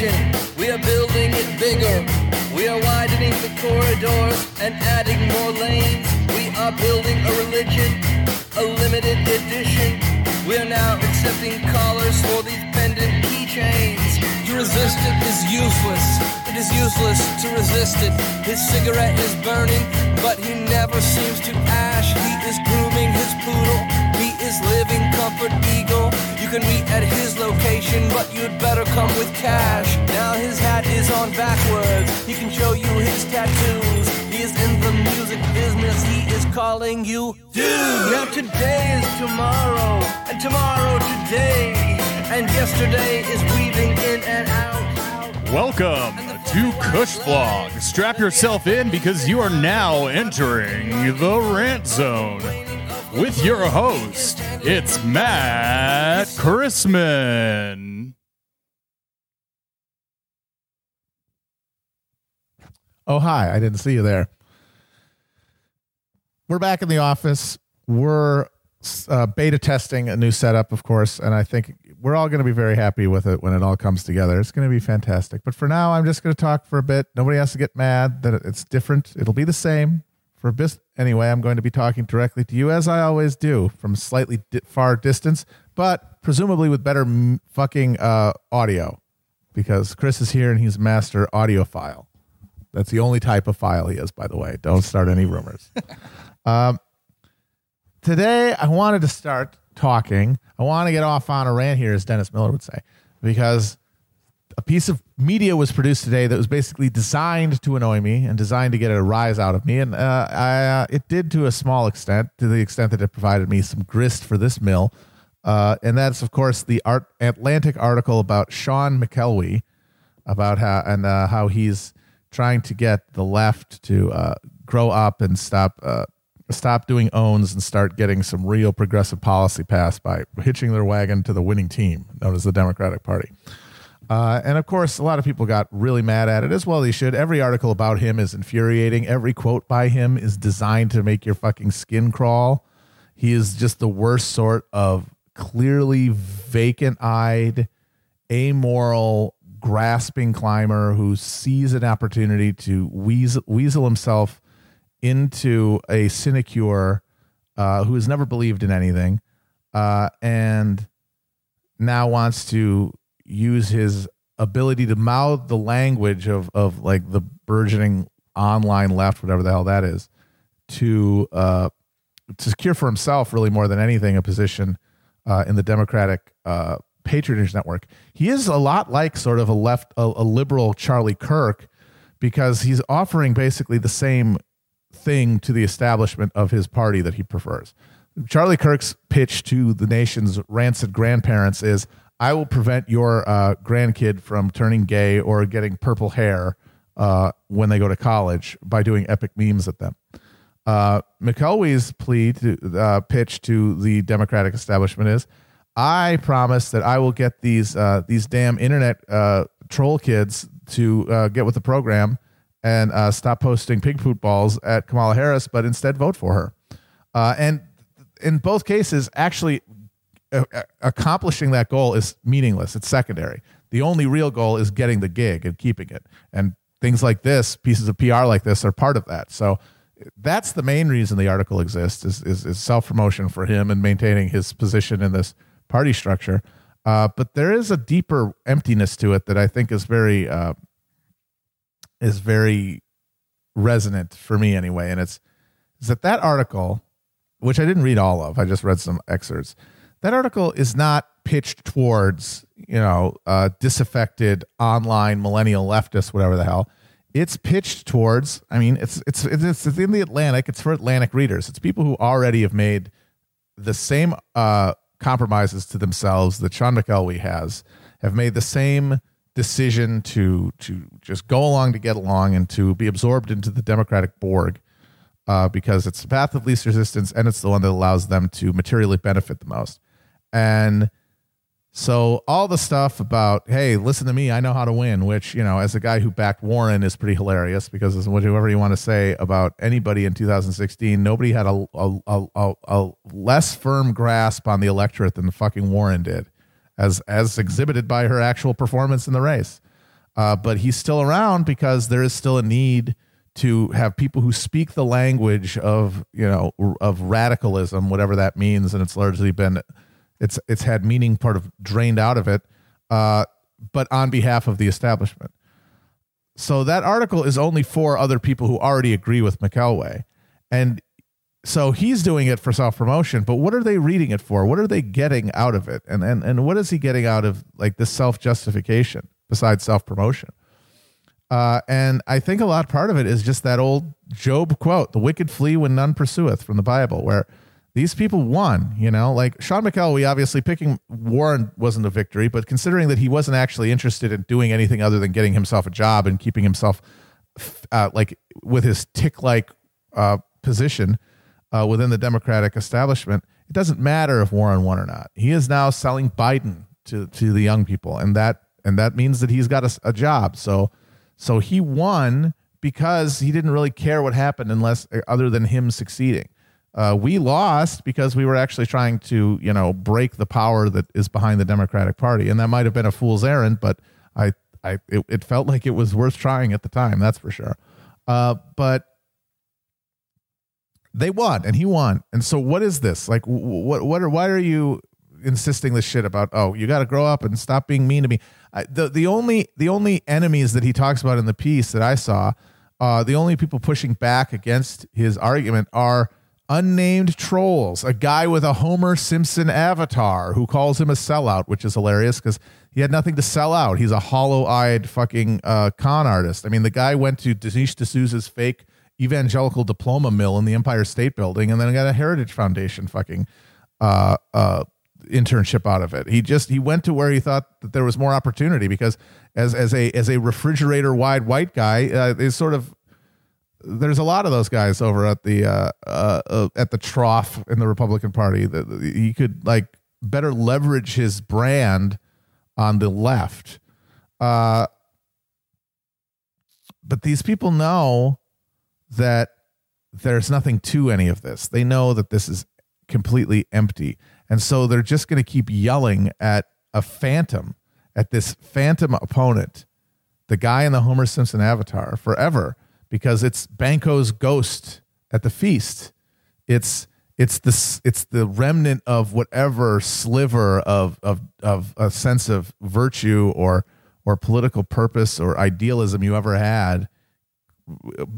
We are building it bigger. We are widening the corridors and adding more lanes. We are building a religion, a limited edition. We are now accepting callers for these pendant keychains. To resist it is useless. It is useless to resist it. His cigarette is burning, but he never seems to ash. He is grooming his poodle. He is living comfort eagle. Can meet at his location, but you'd better come with cash. Now his hat is on backwards. He can show you his tattoos. He is in the music business. He is calling you dude. Now today is tomorrow, and tomorrow today, and yesterday is weaving in and out. Welcome to Cushvlog. Strap yourself in because you are now entering the rant zone with your host. It's Matt Christman. Oh, hi. I didn't see you there. We're back in the office. We're uh, beta testing a new setup, of course, and I think we're all going to be very happy with it when it all comes together. It's going to be fantastic. But for now, I'm just going to talk for a bit. Nobody has to get mad that it's different. It'll be the same. For a bit anyway, I'm going to be talking directly to you as I always do from slightly di- far distance, but presumably with better m- fucking uh, audio because Chris is here and he's master audiophile. That's the only type of file he is, by the way. Don't start any rumors. um, today, I wanted to start talking. I want to get off on a rant here, as Dennis Miller would say, because a piece of media was produced today that was basically designed to annoy me and designed to get a rise out of me, and uh, I, uh, it did to a small extent, to the extent that it provided me some grist for this mill. Uh, and that's, of course, the Art- Atlantic article about Sean McElwee, about how and uh, how he's trying to get the left to uh, grow up and stop uh, stop doing owns and start getting some real progressive policy passed by hitching their wagon to the winning team, known as the Democratic Party. Uh, and of course, a lot of people got really mad at it as well. They should. Every article about him is infuriating. Every quote by him is designed to make your fucking skin crawl. He is just the worst sort of clearly vacant eyed, amoral, grasping climber who sees an opportunity to weasel, weasel himself into a sinecure uh, who has never believed in anything uh, and now wants to use his ability to mouth the language of, of like the burgeoning online left, whatever the hell that is, to uh, to secure for himself really more than anything a position uh, in the Democratic uh, patronage network. He is a lot like sort of a left, a, a liberal Charlie Kirk, because he's offering basically the same thing to the establishment of his party that he prefers. Charlie Kirk's pitch to the nation's rancid grandparents is I will prevent your uh, grandkid from turning gay or getting purple hair uh, when they go to college by doing epic memes at them. Uh, McElwee's plea to uh, pitch to the Democratic establishment is I promise that I will get these uh, these damn internet uh, troll kids to uh, get with the program and stop posting pig poop balls at Kamala Harris, but instead vote for her. And in both cases, actually accomplishing that goal is meaningless. It's secondary. The only real goal is getting the gig and keeping it. And things like this, pieces of PR like this, are part of that. So that's the main reason the article exists is is, is self promotion for him and maintaining his position in this party structure. Uh, but there is a deeper emptiness to it that I think is very uh, is very resonant for me anyway. And it's is that that article, which I didn't read all of, I just read some excerpts. That article is not pitched towards you know uh, disaffected online millennial leftists, whatever the hell. It's pitched towards. I mean, it's it's it's, it's in the Atlantic. It's for Atlantic readers. It's people who already have made the same uh, compromises to themselves that Sean McElwee has, have made the same decision to to just go along to get along and to be absorbed into the Democratic Borg uh, because it's the path of least resistance and it's the one that allows them to materially benefit the most. And so all the stuff about hey, listen to me, I know how to win, which you know, as a guy who backed Warren, is pretty hilarious because whatever you want to say about anybody in 2016, nobody had a a, a, a less firm grasp on the electorate than fucking Warren did, as as exhibited by her actual performance in the race. Uh, but he's still around because there is still a need to have people who speak the language of you know of radicalism, whatever that means, and it's largely been it's it's had meaning part of drained out of it, uh, but on behalf of the establishment. So that article is only for other people who already agree with McElwee, and so he's doing it for self promotion. But what are they reading it for? What are they getting out of it? And and and what is he getting out of like this self justification besides self promotion? Uh, and I think a lot part of it is just that old Job quote, the wicked flee when none pursueth from the Bible, where these people won, you know, like Sean McElwee, obviously picking Warren wasn't a victory, but considering that he wasn't actually interested in doing anything other than getting himself a job and keeping himself uh, like with his tick like uh, position uh, within the Democratic establishment, it doesn't matter if Warren won or not. He is now selling Biden to, to the young people. And that, and that means that he's got a, a job. So, so he won because he didn't really care what happened unless other than him succeeding. Uh, we lost because we were actually trying to, you know, break the power that is behind the Democratic Party, and that might have been a fool's errand, but I, I, it, it felt like it was worth trying at the time. That's for sure. Uh, but they won, and he won. And so, what is this? Like, what, what are, why are you insisting this shit about? Oh, you got to grow up and stop being mean to me. I, the the only the only enemies that he talks about in the piece that I saw, uh, the only people pushing back against his argument are unnamed trolls. A guy with a Homer Simpson avatar who calls him a sellout, which is hilarious because he had nothing to sell out. He's a hollow-eyed fucking uh, con artist. I mean, the guy went to Dinesh D'Souza's fake evangelical diploma mill in the Empire State Building, and then got a Heritage Foundation fucking uh, uh, internship out of it. He just he went to where he thought that there was more opportunity because as as a as a refrigerator wide white guy uh, is sort of there's a lot of those guys over at the uh, uh, uh, at the trough in the Republican Party that he could like better leverage his brand on the left. Uh, but these people know that there's nothing to any of this. They know that this is completely empty. And so they're just going to keep yelling at a phantom, at this phantom opponent, the guy in the Homer Simpson avatar forever, because it's Banquo's ghost at the feast. It's it's the it's the remnant of whatever sliver of of of a sense of virtue or or political purpose or idealism you ever had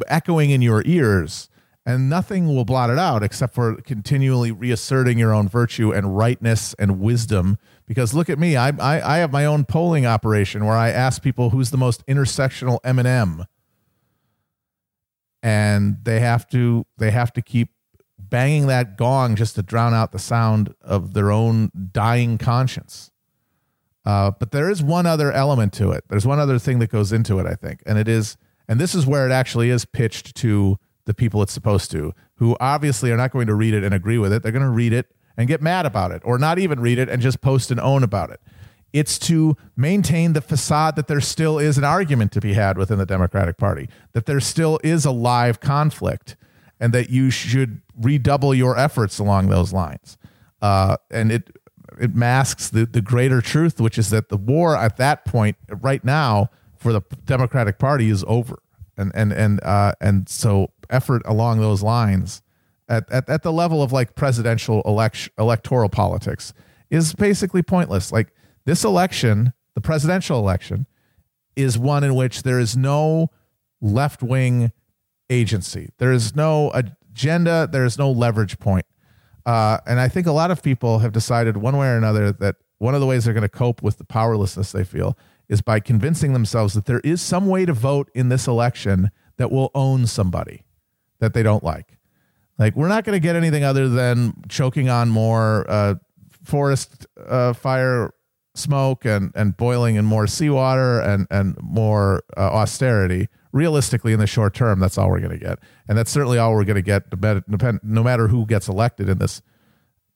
echoing in your ears and nothing will blot it out except for continually reasserting your own virtue and rightness and wisdom. Because look at me, I, I, I have my own polling operation where I ask people who's the most intersectional M and M, and they have to they have to keep banging that gong just to drown out the sound of their own dying conscience. Uh, but there is one other element to it. There's one other thing that goes into it, I think, and it is, and this is where it actually is pitched to the people it's supposed to, who obviously are not going to read it and agree with it. They're going to read it and get mad about it, or not even read it and just post and own about it. It's to maintain the facade that there still is an argument to be had within the Democratic Party, that there still is a live conflict, and that you should redouble your efforts along those lines. Uh, and it it masks the, the greater truth, which is that the war at that point, right now, for the Democratic Party is over and and and uh, and so effort along those lines at, at, at the level of like presidential election electoral politics is basically pointless. Like this election, the presidential election, is one in which there is no left wing agency. There is no agenda. There is no leverage point. Uh, and I think a lot of people have decided one way or another that one of the ways they're going to cope with the powerlessness they feel is by convincing themselves that there is some way to vote in this election that will own somebody that they don't like. Like, we're not going to get anything other than choking on more uh, forest uh, fire smoke and, and boiling in more seawater and, and more uh, austerity. Realistically, in the short term, that's all we're going to get. And that's certainly all we're going to get no matter who gets elected in this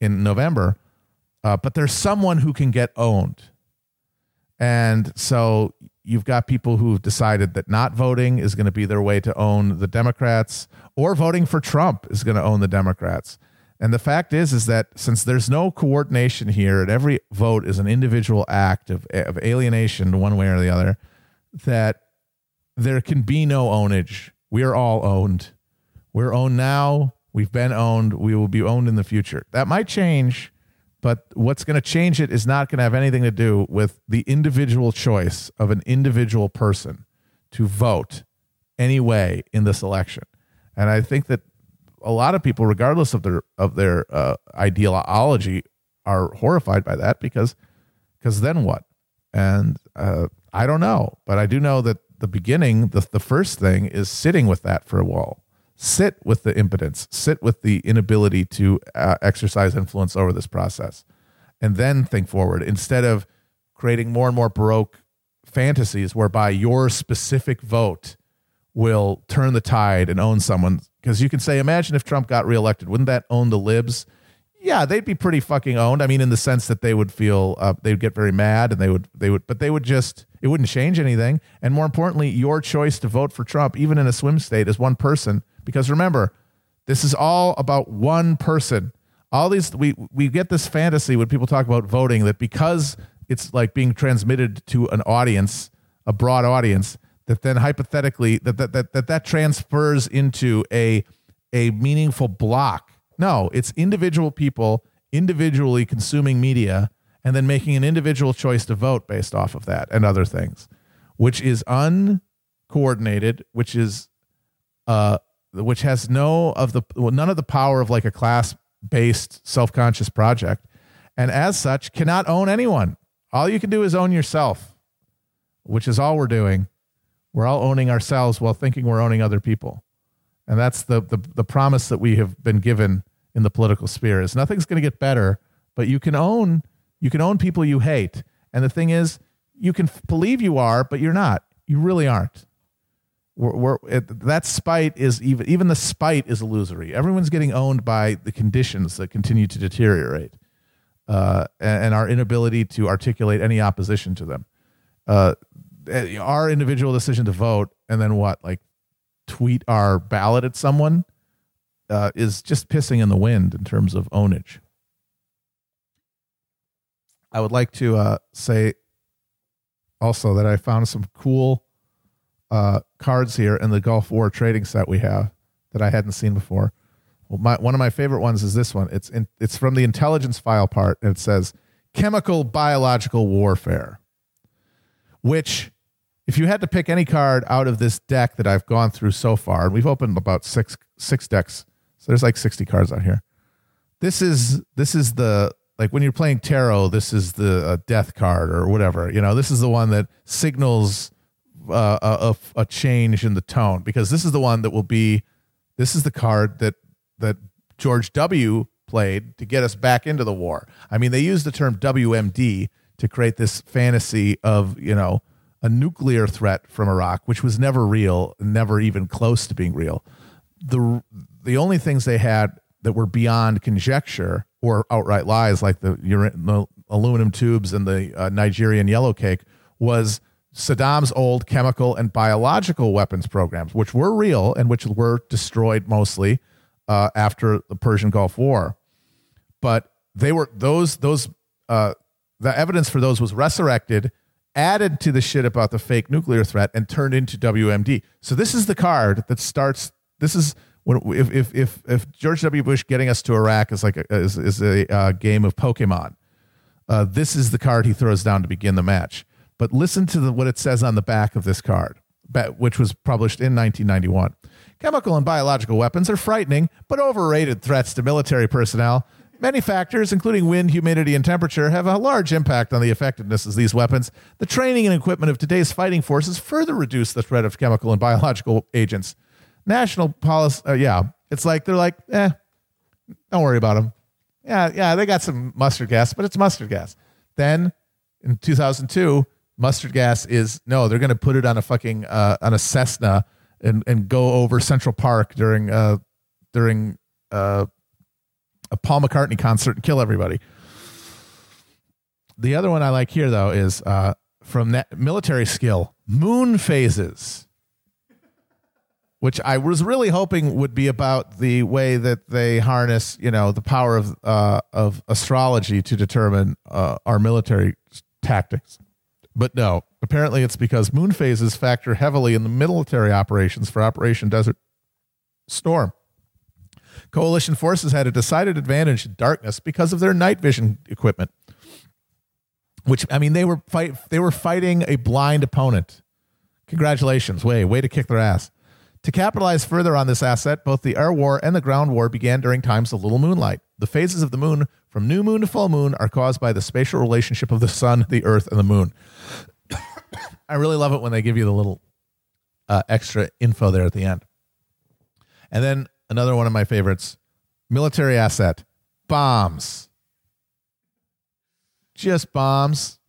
in November. Uh, but there's someone who can get owned and so you've got people who've decided that not voting is going to be their way to own the Democrats or voting for Trump is going to own the Democrats. And the fact is is that since there's no coordination here and every vote is an individual act of, of alienation one way or the other, that there can be no ownage. We are all owned. We're owned now. We've been owned. We will be owned in the future. That might change, but what's going to change it is not going to have anything to do with the individual choice of an individual person to vote any way in this election. And I think that a lot of people, regardless of their of their uh, ideology, are horrified by that because because then what? And uh, I don't know, but I do know that the beginning, the the first thing is sitting with that for a while. Sit with the impotence. Sit with the inability to uh, exercise influence over this process, and then think forward instead of creating more and more baroque fantasies whereby your specific vote will turn the tide and own someone. Because you can say, imagine if Trump got reelected, wouldn't that own the libs? Yeah, they'd be pretty fucking owned. I mean, in the sense that they would feel uh, they'd get very mad and they would they would, but they would just it wouldn't change anything. And more importantly, your choice to vote for Trump, even in a swim state, is one person. Because remember, this is all about one person. All these we we get this fantasy when people talk about voting that because it's like being transmitted to an audience, a broad audience, that then hypothetically that that that that, that transfers into a a meaningful block. No, it's individual people individually consuming media and then making an individual choice to vote based off of that and other things, which is uncoordinated, which is uh which has no of the well, none of the power of like a class based self conscious project, and as such cannot own anyone. All you can do is own yourself, which is all we're doing. We're all owning ourselves while thinking we're owning other people. And that's the, the, the promise that we have been given in the political sphere is nothing's going to get better, but you can own you can own people you hate. And the thing is, you can f- believe you are, but you're not. You really aren't. We're, we're, it, that spite is even even the spite is illusory. Everyone's getting owned by the conditions that continue to deteriorate uh, and, and, our inability to articulate any opposition to them. Uh, our individual decision to vote and then what, like tweet our ballot at someone, uh, is just pissing in the wind in terms of ownage. I would like to uh, say also that I found some cool uh, cards here in the Gulf War trading set we have that I hadn't seen before. Well, my, one of my favorite ones is this one. It's in, it's from the intelligence file part, and it says chemical biological warfare. Which, if you had to pick any card out of this deck that I've gone through so far, and we've opened about six six decks, so there's like sixty cards out here. This is this is the like when you're playing tarot, this is the uh, death card or whatever. You know, this is the one that signals uh, a, a change in the tone because this is the one that will be. This is the card that that George W. played to get us back into the war. I mean, they used the term WMD to create this fantasy of, you know, a nuclear threat from Iraq, which was never real, never even close to being real. The the only things they had that were beyond conjecture or outright lies, like the, the aluminum tubes and the uh, Nigerian yellow cake, was Saddam's old chemical and biological weapons programs, which were real and which were destroyed mostly uh, after the Persian Gulf War. But they were those those uh, the evidence for those was resurrected, added to the shit about the fake nuclear threat, and turned into WMD. So this is the card that starts. This is when if if if, if George W. Bush getting us to Iraq is like a, is, is a uh, game of Pokemon. Uh, this is the card he throws down to begin the match. But listen to the, what it says on the back of this card, which was published in 1991. Chemical and biological weapons are frightening but overrated threats to military personnel. Many factors, including wind, humidity, and temperature, have a large impact on the effectiveness of these weapons. The training and equipment of today's fighting forces further reduce the threat of chemical and biological agents. National policy, uh, yeah, it's like they're like, eh, don't worry about them. Yeah, yeah, they got some mustard gas, but it's mustard gas. Then in 2002, mustard gas is no, they're going to put it on a fucking uh, on a Cessna and and go over Central Park during uh during uh a Paul McCartney concert and kill everybody. The other one I like here though is uh from that military skill, moon phases. Which I was really hoping would be about the way that they harness, you know, the power of uh, of astrology to determine uh, our military tactics. But no, apparently it's because moon phases factor heavily in the military operations for Operation Desert Storm. Coalition forces had a decided advantage in darkness because of their night vision equipment. Which I mean, they were fight they were fighting a blind opponent. Congratulations, way way to kick their ass. To capitalize further on this asset, both the air war and the ground war began during times of little moonlight. The phases of the moon from new moon to full moon are caused by the spatial relationship of the sun, the earth, and the moon. I really love it when they give you the little uh, extra info there at the end. And then another one of my favorites military asset bombs. Just bombs.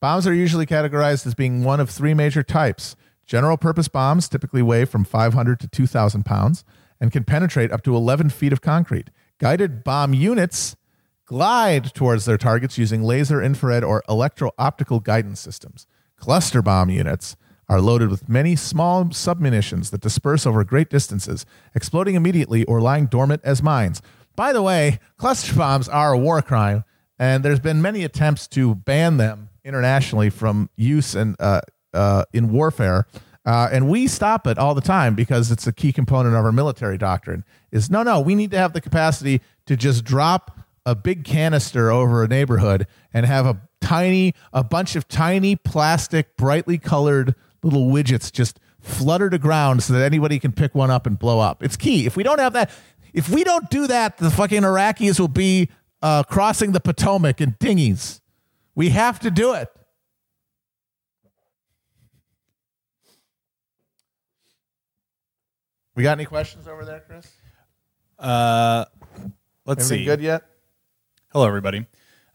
Bombs are usually categorized as being one of three major types. General purpose bombs typically weigh from 500 to 2,000 pounds and can penetrate up to 11 feet of concrete. Guided bomb units glide towards their targets using laser, infrared, or electro optical guidance systems. Cluster bomb units are loaded with many small submunitions that disperse over great distances, exploding immediately or lying dormant as mines. By the way, cluster bombs are a war crime, and there's been many attempts to ban them internationally from use and uh, uh, in warfare. Uh, and we stop it all the time because it's a key component of our military doctrine. Is no, no, we need to have the capacity to just drop a big canister over a neighborhood and have a tiny, a bunch of tiny plastic, brightly colored little widgets just flutter to ground so that anybody can pick one up and blow up. It's key. If we don't have that, if we don't do that, the fucking Iraqis will be uh, crossing the Potomac in dinghies. We have to do it. We got any questions over there, Chris? Uh, let's see. good yet? Hello, everybody.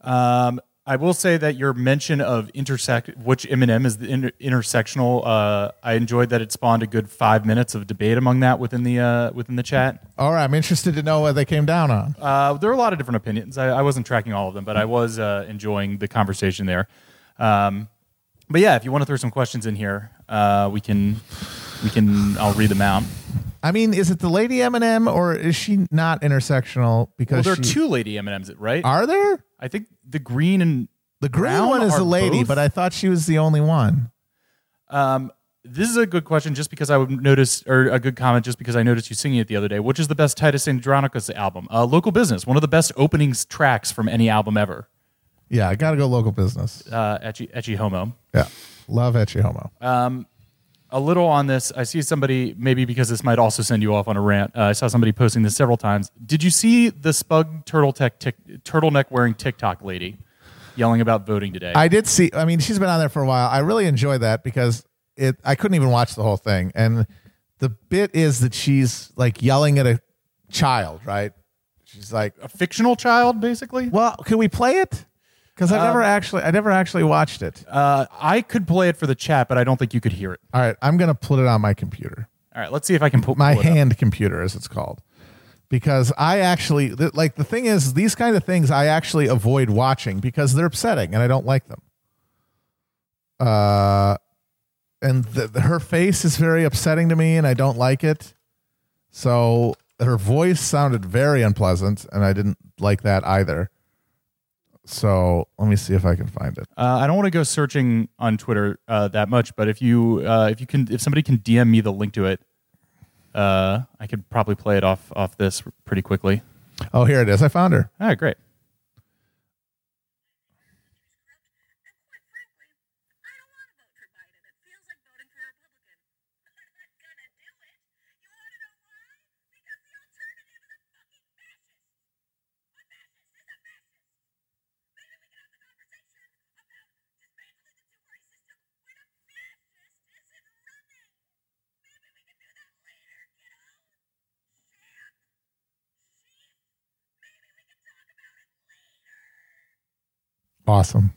Um, I will say that your mention of intersect, which M&M is the inter- intersectional. Uh, I enjoyed that it spawned a good five minutes of debate among that within the uh, within the chat. All right, I'm interested to know what they came down on. Uh, there are a lot of different opinions. I, I wasn't tracking all of them, but I was uh, enjoying the conversation there. Um, but yeah, if you want to throw some questions in here, uh, we can we can. I'll read them out. I mean, is it the lady M&M or is she not intersectional? Well, Because there are she- two lady M&Ms, right? Are there? I think the green and The green one is the lady, both? but I thought she was the only one. Um, this is a good question, just because I would notice, or a good comment, just because I noticed you singing it the other day. Which is the best Titus Andronicus album? Uh, Local Business, one of the best openings tracks from any album ever. Yeah, I got to go local business. Uh, Etchy, Ecce Homo. Yeah, love Ecce Homo. Um, a little on this. I see somebody, maybe because this might also send you off on a rant. Uh, I saw somebody posting this several times. Did you see the Spug turtle tech tic, turtleneck wearing TikTok lady yelling about voting today? I did see. I mean, she's been on there for a while. I really enjoy that because it. I couldn't even watch the whole thing, and the bit is that she's like yelling at a child, right? She's like, a fictional child, basically. "Well, can we play it?" Because I never actually, I never actually watched it. Uh, I could play it for the chat, but I don't think you could hear it. All right, I'm gonna put it on my computer. All right, let's see if I can put my hand computer as it's called because i actually th- like the thing is these kind of things i actually avoid watching because they're upsetting and i don't like them uh and the, the- her face is very upsetting to me and i don't like it so her voice sounded very unpleasant and i didn't like that either so let me see if i can find it Uh, I don't want to go searching on Twitter uh, that much, but if you uh, if you can if somebody can DM me the link to it, uh, I could probably play it off off this pretty quickly. oh here it is i found her All right, great. And quite frankly, I don't want to vote for Biden. It feels like voting for a Republican. But I'm not gonna do it. You want to know why? Because the alternative is a fucking fascist. A fascist is a fascist. Maybe we can have the conversation about dismantling the two-party system when a fascist isn't running. Maybe we can do that later, kiddo. Champ. Chief. Maybe we can talk about it later. Awesome.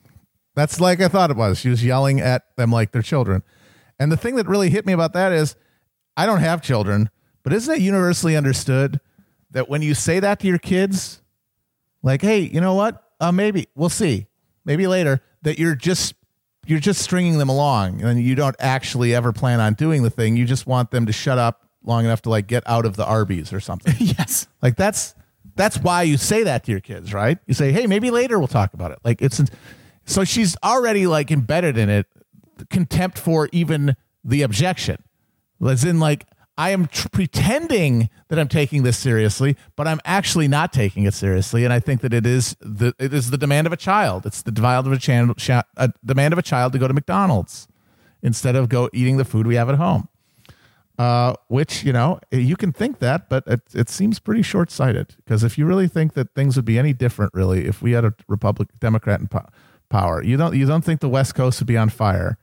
That's like I thought it was. She was yelling at them like they're children. And the thing that really hit me about that is I don't have children, but isn't it universally understood that when you say that to your kids, like, hey, you know what? Uh, maybe we'll see. Maybe later that you're just you're just stringing them along and you don't actually ever plan on doing the thing. You just want them to shut up long enough to like get out of the Arby's or something. yes. Like that's that's why you say that to your kids, right? You say, "Hey, maybe later we'll talk about it." Like it's So she's already like embedded in it, contempt for even the objection. As in, like, I am tr- pretending that I'm taking this seriously, but I'm actually not taking it seriously. And I think that it is the it is the demand of a child. It's the demand of a, a demand of a child to go to McDonald's instead of go eating the food we have at home. Uh, which you know you can think that, but it, it seems pretty short sighted. Because if you really think that things would be any different, really, if we had a Republic Democrat in po- power, you don't you don't think the West Coast would be on fire.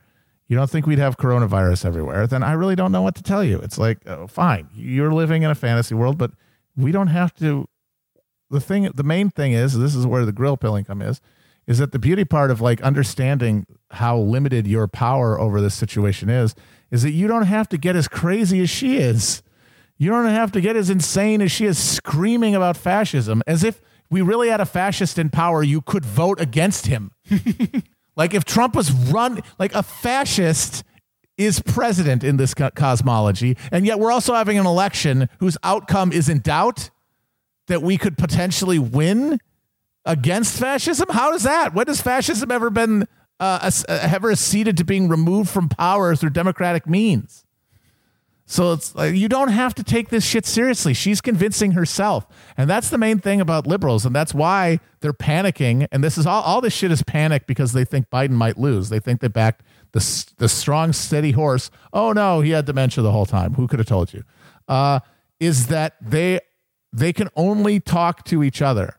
You don't think we'd have coronavirus everywhere, then I really don't know what to tell you. It's like, oh, fine, you're living in a fantasy world, but we don't have to. The thing, the main thing is, this is where the grill pilling come is, is that the beauty part of like understanding how limited your power over this situation is, is that you don't have to get as crazy as she is. You don't have to get as insane as she is screaming about fascism, as if we really had a fascist in power, you could vote against him. Like if Trump was run like a fascist is president in this co- cosmology, and yet we're also having an election whose outcome is in doubt that we could potentially win against fascism. How does that? When has fascism ever been uh, uh, ever acceded to being removed from power through democratic means? So it's like you don't have to take this shit seriously. She's convincing herself. And that's the main thing about liberals. And that's why they're panicking. And this is all, all this shit is panic because they think Biden might lose. They think they backed the, the strong, steady horse. Oh no, he had dementia the whole time. Who could have told you? Uh, is that they they can only talk to each other.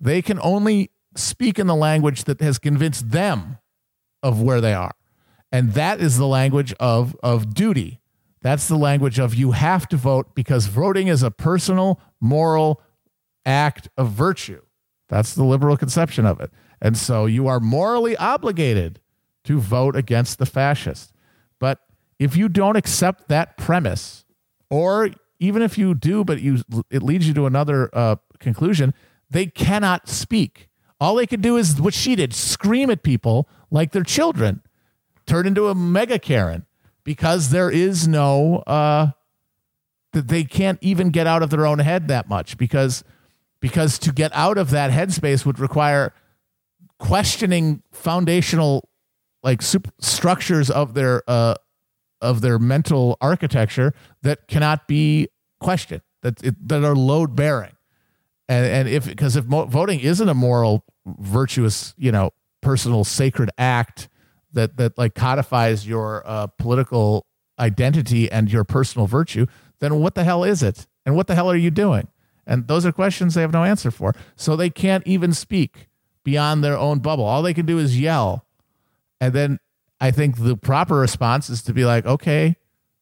They can only speak in the language that has convinced them of where they are. And that is the language of of duty. That's the language of you have to vote because voting is a personal, moral act of virtue. That's the liberal conception of it. And so you are morally obligated to vote against the fascist. But if you don't accept that premise, or even if you do, but you it leads you to another uh, conclusion, they cannot speak. All they could do is what she did: scream at people like they're children, turn into a mega Karen, because there is no uh, that they can't even get out of their own head that much because because to get out of that headspace would require questioning foundational like sup- structures of their uh, of their mental architecture that cannot be questioned that it, that are load bearing and and if because if voting isn't a moral virtuous you know personal sacred act that that like codifies your uh, political identity and your personal virtue then what the hell is it and what the hell are you doing and those are questions they have no answer for so they can't even speak beyond their own bubble all they can do is yell and then I think the proper response is to be like, okay,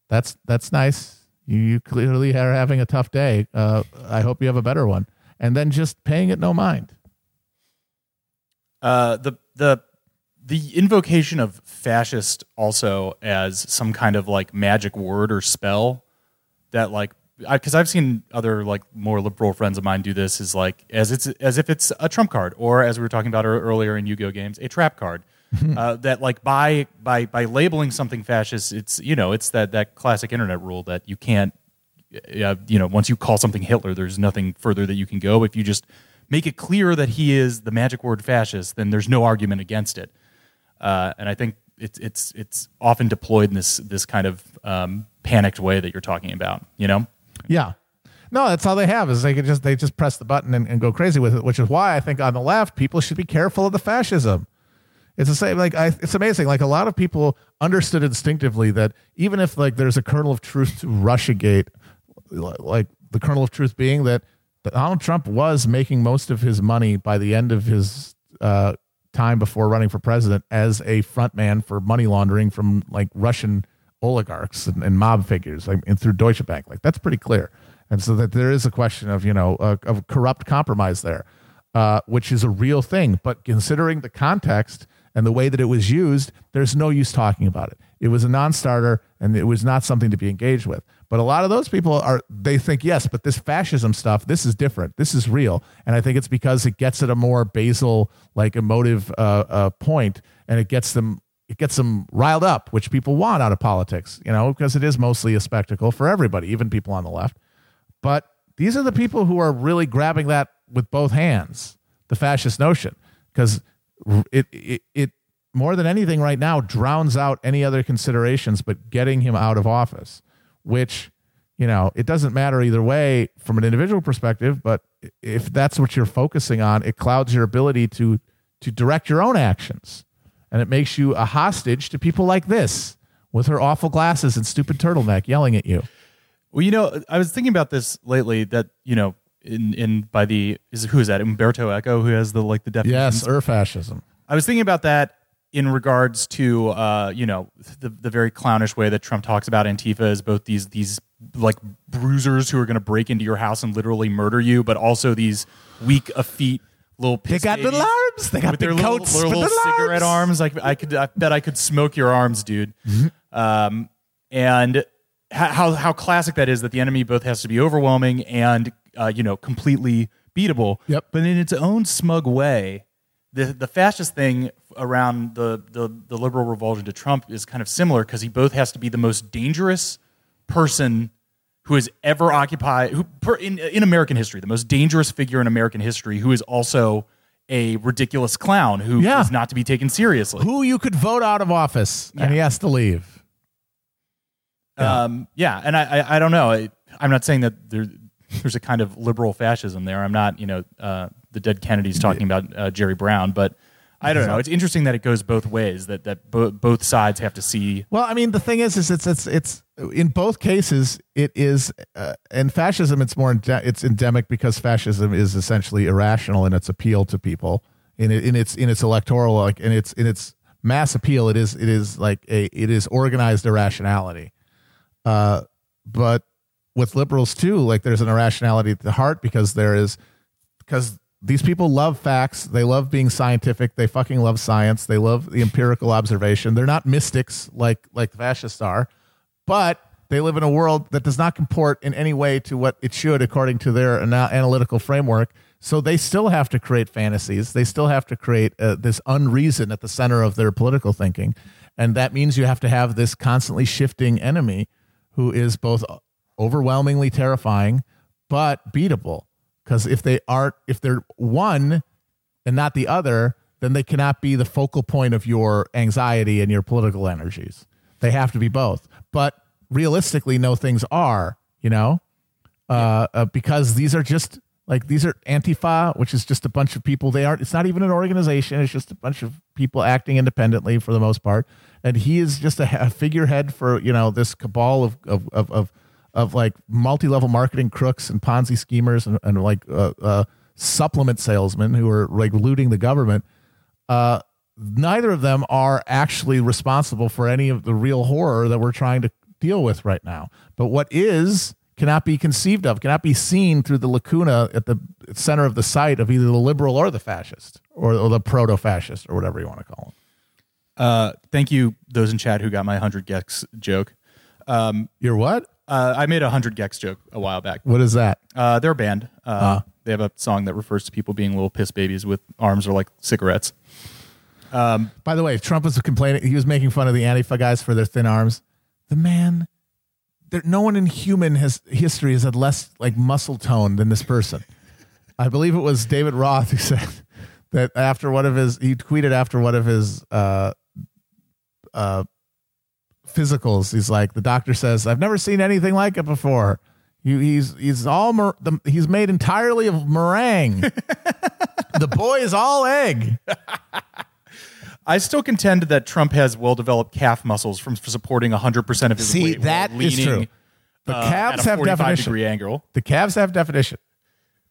that's that's nice. You, you clearly are having a tough day. Uh, I hope you have a better one. And then just paying it no mind. Uh, the the the invocation of fascist also as some kind of like magic word or spell that like because I've seen other like more liberal friends of mine do this is like as it's as if it's a trump card or as we were talking about earlier in Yu-Gi-Oh games a trap card uh, that like by by by labeling something fascist it's you know it's that that classic internet rule that you can't you know once you call something Hitler there's nothing further that you can go if you just make it clear that he is the magic word fascist then there's no argument against it uh, and I think it's it's it's often deployed in this this kind of um, panicked way that you're talking about. You know, Yeah. No, that's all they have is they can just they just press the button and, and go crazy with it, which is why I think on the left people should be careful of the fascism. It's the same. Like I, it's amazing. Like a lot of people understood instinctively that even if like there's a kernel of truth to RussiaGate, like the kernel of truth being that Donald Trump was making most of his money by the end of his uh, time before running for president as a frontman for money laundering from like Russian oligarchs and, and mob figures, like and through Deutsche Bank. Like that's pretty clear. And so that there is a question of you know uh, of corrupt compromise there uh, which is a real thing. But considering the context and the way that it was used, there's no use talking about it. It was a non-starter, and it was not something to be engaged with. But a lot of those people are they think yes, but this fascism stuff, this is different. This is real, and I think it's because it gets at a more basal, like emotive uh, uh, point, and it gets them it gets them riled up, which people want out of politics. You know, because it is mostly a spectacle for everybody, even people on the left. But these are the people who are really grabbing that with both hands, the fascist notion. Because it, it it more than anything right now drowns out any other considerations but getting him out of office which you know it doesn't matter either way from an individual perspective but if that's what you're focusing on it clouds your ability to to direct your own actions and it makes you a hostage to people like this with her awful glasses and stupid turtleneck yelling at you Well, you know, I was thinking about this lately. That you know, in in by the is who is that Umberto Eco who has the like the definitions. yes or fascism I was thinking about that in regards to uh, you know the the very clownish way that Trump talks about Antifa as both these these like bruisers who are going to break into your house and literally murder you, but also these weak effete little they got little arms they got with their little, coats their with little little cigarette arms. Like I could, I bet I could smoke your arms, dude. Mm-hmm. Um, and how how classic that is that the enemy both has to be overwhelming and uh, you know completely beatable. Yep. But in its own smug way, the the fascist thing around the the, the liberal revulsion to Trump is kind of similar because he both has to be the most dangerous person who has ever occupied who per, in in American history, the most dangerous figure in American history, who is also a ridiculous clown who Yeah. is not to be taken seriously. who you could vote out of office and he has to leave Yeah. Um, yeah, and I, I, I don't know. I, I'm not saying that there, there's a kind of liberal fascism there. I'm not, you know, uh, the dead Kennedys talking about uh, Jerry Brown, but I don't know. It's interesting that it goes both ways. That that bo- both sides have to see. Well, I mean, the thing is, is it's it's it's in both cases it is uh, in fascism it's more ende- it's endemic because fascism is essentially irrational in its appeal to people in it, in its in its electoral like in its in its mass appeal it is it is like a it is organized irrationality. Uh, but with liberals too, like there's an irrationality at the heart because there is because these people love facts. They love being scientific. They fucking love science. They love the empirical observation. They're not mystics like like the fascists are, but they live in a world that does not comport in any way to what it should according to their ana- analytical framework. So they still have to create fantasies. They still have to create uh, this unreason at the center of their political thinking, and that means you have to have this constantly shifting enemy who is both overwhelmingly terrifying but beatable. Because if they aren't if they're one and not the other then they cannot be the focal point of your anxiety and your political energies. They have to be both. But realistically no things are you know? Uh, uh, because these are just like these are antifa which is just a bunch of people. They aren't it's not even an organization. It's just a bunch of people acting independently for the most part. And he is just a, a figurehead for you know this cabal of of of, of of like multi-level marketing crooks and Ponzi schemers and, and like uh, uh, supplement salesmen who are like looting the government. Uh, neither of them are actually responsible for any of the real horror that we're trying to deal with right now. But what is cannot be conceived of, cannot be seen through the lacuna at the center of the site of either the liberal or the fascist or, or the proto-fascist or whatever you want to call them. Uh, thank you, those in chat who got my hundred gecs joke. Um, You're what? Uh, I made a hundred gecs joke a while back. What is that? Uh, they're a band. Uh, They have a song that refers to people being little piss babies with arms or like cigarettes. By the way, Trump was complaining. He was making fun of the Antifa guys for their thin arms. The man, there, no one in human has, history has had less like muscle tone than this person. I believe it was David Roth who said that after one of his, he tweeted after one of his uh, uh, physicals. He's like, the doctor says, "I've never seen anything like it before." You, he's he's all mer- the, he's made entirely of meringue. the boy is all egg. I still contend that Trump has well developed calf muscles from supporting 100% of his See, weight. that while is true. The uh, calves have definition. degree angle. The calves have definition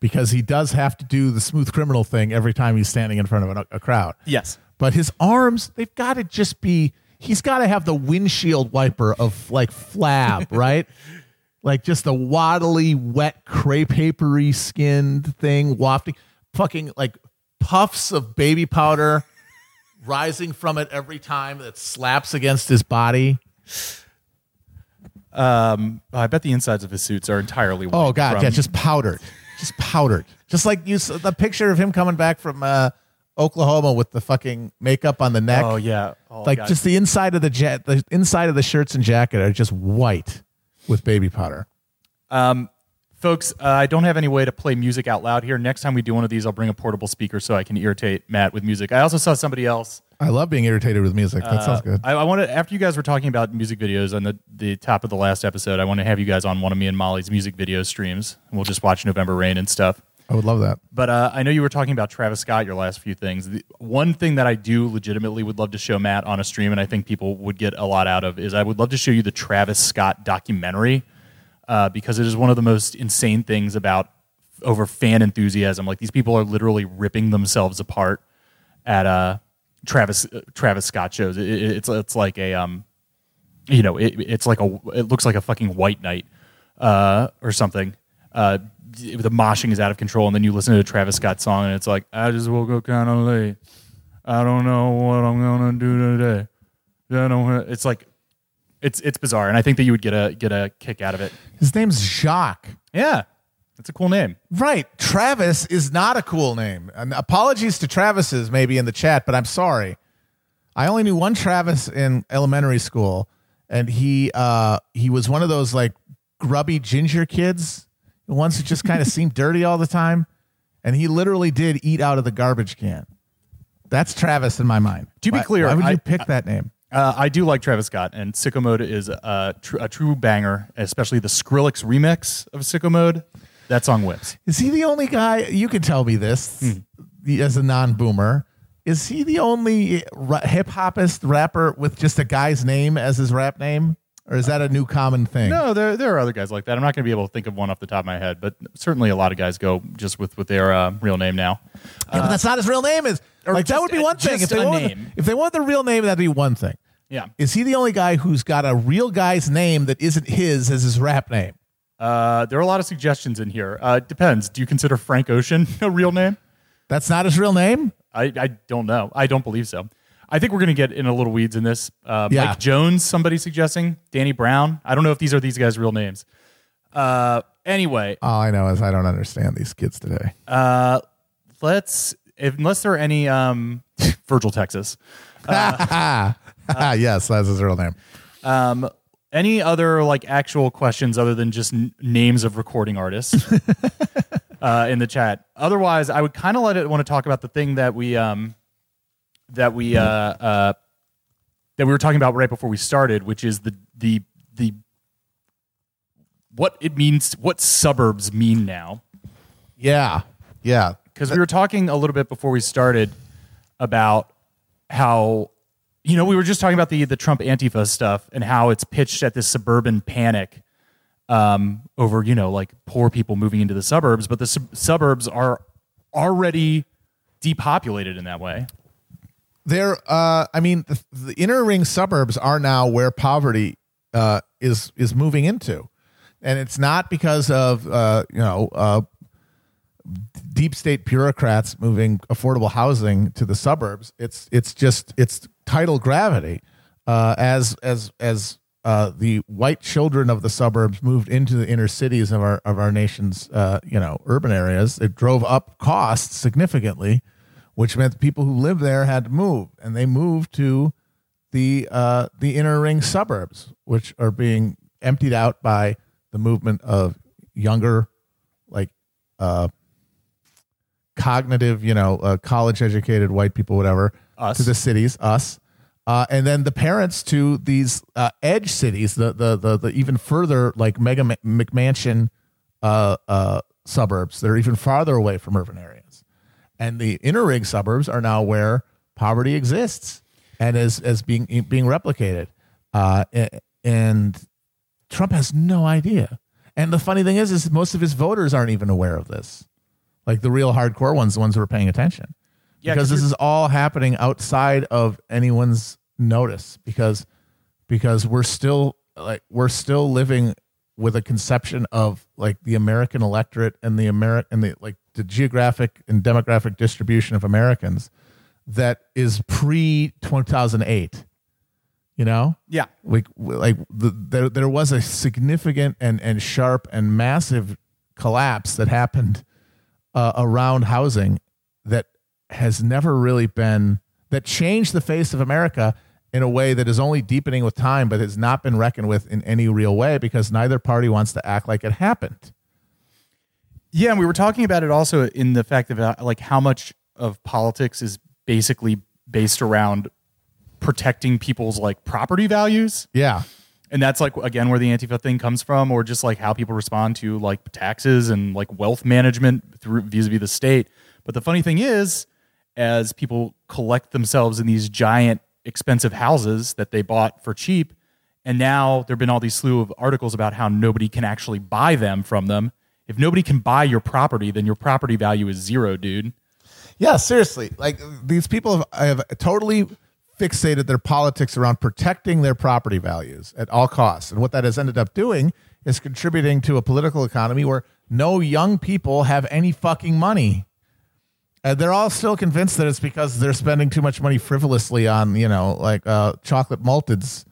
because he does have to do the smooth criminal thing every time he's standing in front of a, a crowd. Yes. But his arms, they've got to just be, he's got to have the windshield wiper of like flab, right? Like just the waddly, wet, crepe papery skinned thing wafting, fucking like puffs of baby powder rising from it every time that slaps against his body. Um, I bet the insides of his suits are entirely white. Oh god, from- yeah, just powdered, just powdered, just like you. The picture of him coming back from uh, Oklahoma with the fucking makeup on the neck, Oh, yeah. Oh, like God. just the inside of the jet, the inside of the shirts and jacket are just white with baby powder. Um, folks, uh, I don't have any way to play music out loud here. Next time we do one of these, I'll bring a portable speaker so I can irritate Matt with music. I also saw somebody else. I love being irritated with music. That sounds good. I, I wanted after you guys were talking about music videos on the, the top of the last episode, I want to have you guys on one of me and Molly's music video streams. and We'll just watch November Rain and stuff. I would love that. But uh, I know you were talking about Travis Scott your last few things. The, one thing that I do legitimately would love to show Matt on a stream, and I think people would get a lot out of, is I would love to show you the Travis Scott documentary uh, because it is one of the most insane things about over fan enthusiasm. Like these people are literally ripping themselves apart at uh, Travis uh, Travis Scott shows. It, it- it's it's like a um, you know, it, it's like a it looks like a fucking white knight uh, or something. Uh, the moshing is out of control, and then you listen to a Travis Scott song, and it's like, I just woke up kind of late. I don't know what I'm gonna do today. I don't. It's like, it's it's bizarre, and I think that you would get a get a kick out of it. His name's Jacques. Yeah, that's a cool name. Right. Travis is not a cool name. And apologies to Travises maybe in the chat, but I'm sorry. I only knew one Travis in elementary school, and he uh he was one of those like grubby ginger kids, the ones who just kind of seemed dirty all the time. And he literally did eat out of the garbage can. That's Travis in my mind. To be Why- clear, why would you I- pick that name? Uh, I do like Travis Scott, and Sicko Mode is a, tr- a true banger, especially the Skrillex remix of Sicko Mode. That song whips. Is he the only guy? You can tell me this the- as a non-boomer. Is he the only hip hopist rapper with just a guy's name as his rap name, or is that a new common thing? No, there there are other guys like that. I'm not going to be able to think of one off the top of my head, but certainly a lot of guys go just with with their uh, real name now. Yeah, but that's not his real name. Is like that just would be one thing. just If they a want, name. if they want the real name, that'd be one thing. Yeah. Is he the only guy who's got a real guy's name that isn't his as his rap name? Uh, there are a lot of suggestions in here. Uh, it depends. Do you consider Frank Ocean a real name? That's not his real name. I, I don't know. I don't believe so. I think we're going to get in a little weeds in this. Uh, Yeah. Mike Jones, somebody suggesting. Danny Brown. I don't know if these are these guys' real names. Uh, anyway, All I know is I don't understand these kids today. uh, let's, if, unless there are any, um, Virgil, Texas. yes, that's his real name. Um, any other like actual questions other than just n- names of recording artists uh, in the chat? Otherwise, I would kind of let it want to talk about the thing that we um, that we uh, uh, that we were talking about right before we started, which is the the the what it means, what suburbs mean now. Yeah, yeah. because we were talking a little bit before we started about how you know we were just talking about the the Trump Antifa stuff and how it's pitched at this suburban panic um, over you know like poor people moving into the suburbs, but the sub- suburbs are already depopulated in that way. They're, uh, I mean, the, the inner ring suburbs are now where poverty uh, is is moving into, and it's not because of uh, you know uh, deep state bureaucrats moving affordable housing to the suburbs. It's it's just it's tidal gravity uh, as as as uh, the white children of the suburbs moved into the inner cities of our of our nation's uh, you know urban areas. It drove up costs significantly, which meant the people who lived there had to move, and they moved to the uh, the inner ring suburbs, which are being emptied out by the movement of younger, like uh, cognitive, you know, uh, college educated white people, whatever, Us. to the cities, us. Uh, and then the parents to these uh, edge cities, the, the the the even further like mega McMansion uh, uh, suburbs that are even farther away from urban areas, and the inner ring suburbs are now where poverty exists and is as being being replicated. Uh, and Trump has no idea. And the funny thing is, is most of his voters aren't even aware of this. Like the real hardcore ones, the ones who are paying attention. Yeah, because 'cause this is all happening outside of anyone's notice. Because because we're still like we're still living with a conception of like the American electorate and the American and the like the geographic and demographic distribution of Americans that is pre two thousand eight. You know? Yeah, like like the, there there was a significant and and sharp and massive collapse that happened uh, around housing that has never really been that changed the face of America in a way that is only deepening with time, but has not been reckoned with in any real way because neither party wants to act like it happened. Yeah, and we were talking about it also in the fact of uh, like how much of politics is basically based around protecting people's like property values. Yeah. And that's like again where the Antifa thing comes from, or just like how people respond to like taxes and like wealth management through vis-a-vis the state. But the funny thing is, as people collect themselves in these giant expensive houses that they bought for cheap, and now there've been all these slew of articles about how nobody can actually buy them from them. If nobody can buy your property, then your property value is zero, dude. Yeah, seriously. Like these people have, have totally fixated their politics around protecting their property values at all costs. And what that has ended up doing is contributing to a political economy where no young people have any fucking money. And they're all still convinced that it's because they're spending too much money frivolously on, you know, like uh, chocolate malteds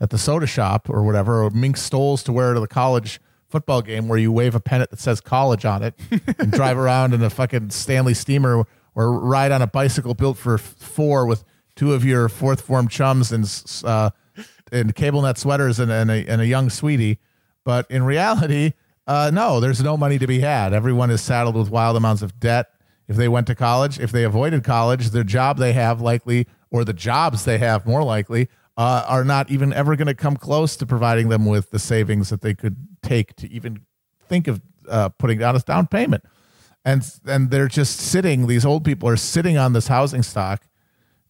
at the soda shop or whatever, or mink stoles to wear to the college football game where you wave a pennant that says college on it and drive around in a fucking Stanley steamer or ride on a bicycle built for four with two of your fourth form chums in, uh, in cable net sweaters and, and, a, and a young sweetie. But in reality, uh, no, there's no money to be had. Everyone is saddled with wild amounts of debt. If they went to college, if they avoided college, the job they have likely, or the jobs they have more likely, uh, are not even ever going to come close to providing them with the savings that they could take to even think of uh, putting down a down payment. And and they're just sitting. These old people are sitting on this housing stock,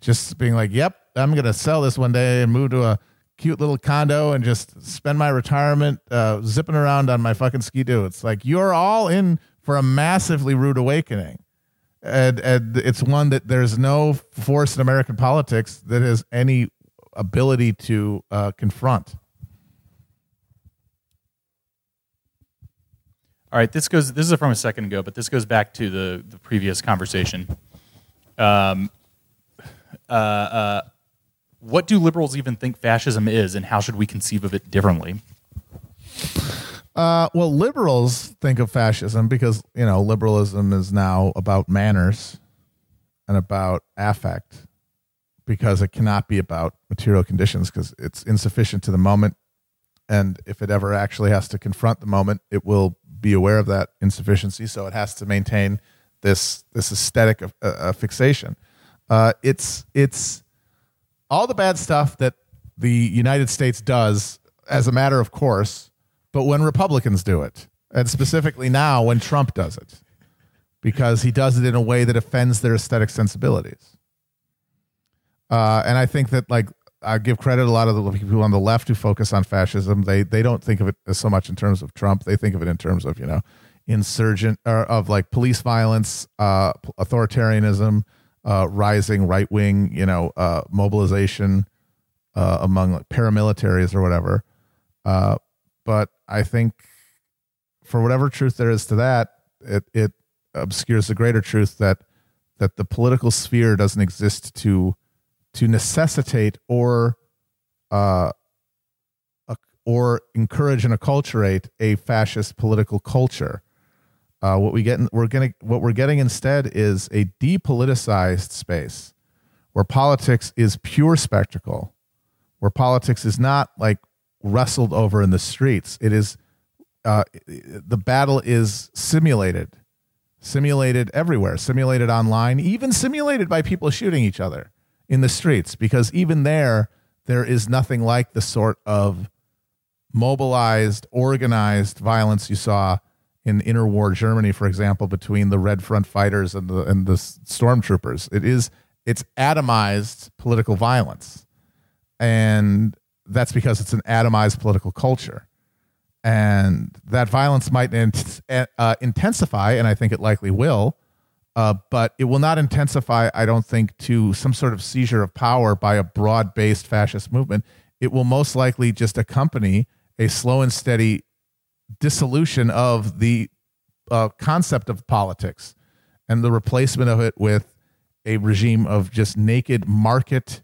just being like, "Yep, I'm going to sell this one day and move to a cute little condo and just spend my retirement uh, zipping around on my fucking ski doo." It's like you're all in for a massively rude awakening and and it's one that there's no force in American politics that has any ability to uh, confront. All right, this goes. This is from a second ago, but this goes back to the the previous conversation. Um, uh, uh, what do liberals even think fascism is, and how should we conceive of it differently? Uh, well, liberals think of fascism because you know liberalism is now about manners and about affect because it cannot be about material conditions because it's insufficient to the moment and if it ever actually has to confront the moment it will be aware of that insufficiency so it has to maintain this this aesthetic of uh, fixation. Uh, it's it's all the bad stuff that the united states does as a matter of course but when republicans do it and specifically now when trump does it because he does it in a way that offends their aesthetic sensibilities. Uh, and I think that like I give credit a lot of the people on the left who focus on fascism. They they don't think of it so much in terms of Trump. They think of it in terms of you know insurgent or of like police violence, uh, authoritarianism, uh, rising right wing you know uh, mobilization uh, among like paramilitaries or whatever. Uh, but I think for whatever truth there is to that, it it obscures the greater truth that that the political sphere doesn't exist to to necessitate or uh, or encourage and acculturate a fascist political culture. Uh, what we get, in, we're getting, what we're getting instead is a depoliticized space where politics is pure spectacle, where politics is not like wrestled over in the streets. It is uh, the battle is simulated, simulated everywhere, simulated online, even simulated by people shooting each other in the streets because even there there is nothing like the sort of mobilized organized violence you saw in interwar Germany for example between the red front fighters and the and the stormtroopers. It is it's atomized political violence. And that's because it's an atomized political culture. And that violence might int- uh, intensify and I think it likely will uh, but it will not intensify, I don't think, to some sort of seizure of power by a broad based fascist movement. It will most likely just accompany a slow and steady dissolution of the uh, concept of politics and the replacement of it with a regime of just naked market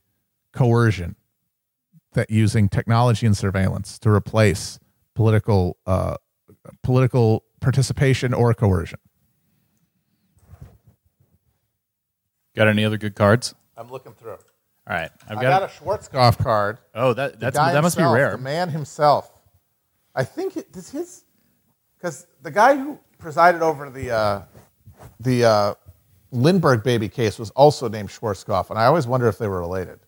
coercion that using technology and surveillance to replace political uh, political participation or coercion. Got any other good cards? I'm looking through. All right, I've I got. got a Schwarzkopf card. oh, that that's guy that must be rare. The man himself. I think it, does his because the guy who presided over the uh, the uh, Lindbergh baby case was also named Schwarzkopf, and I always wonder if they were related.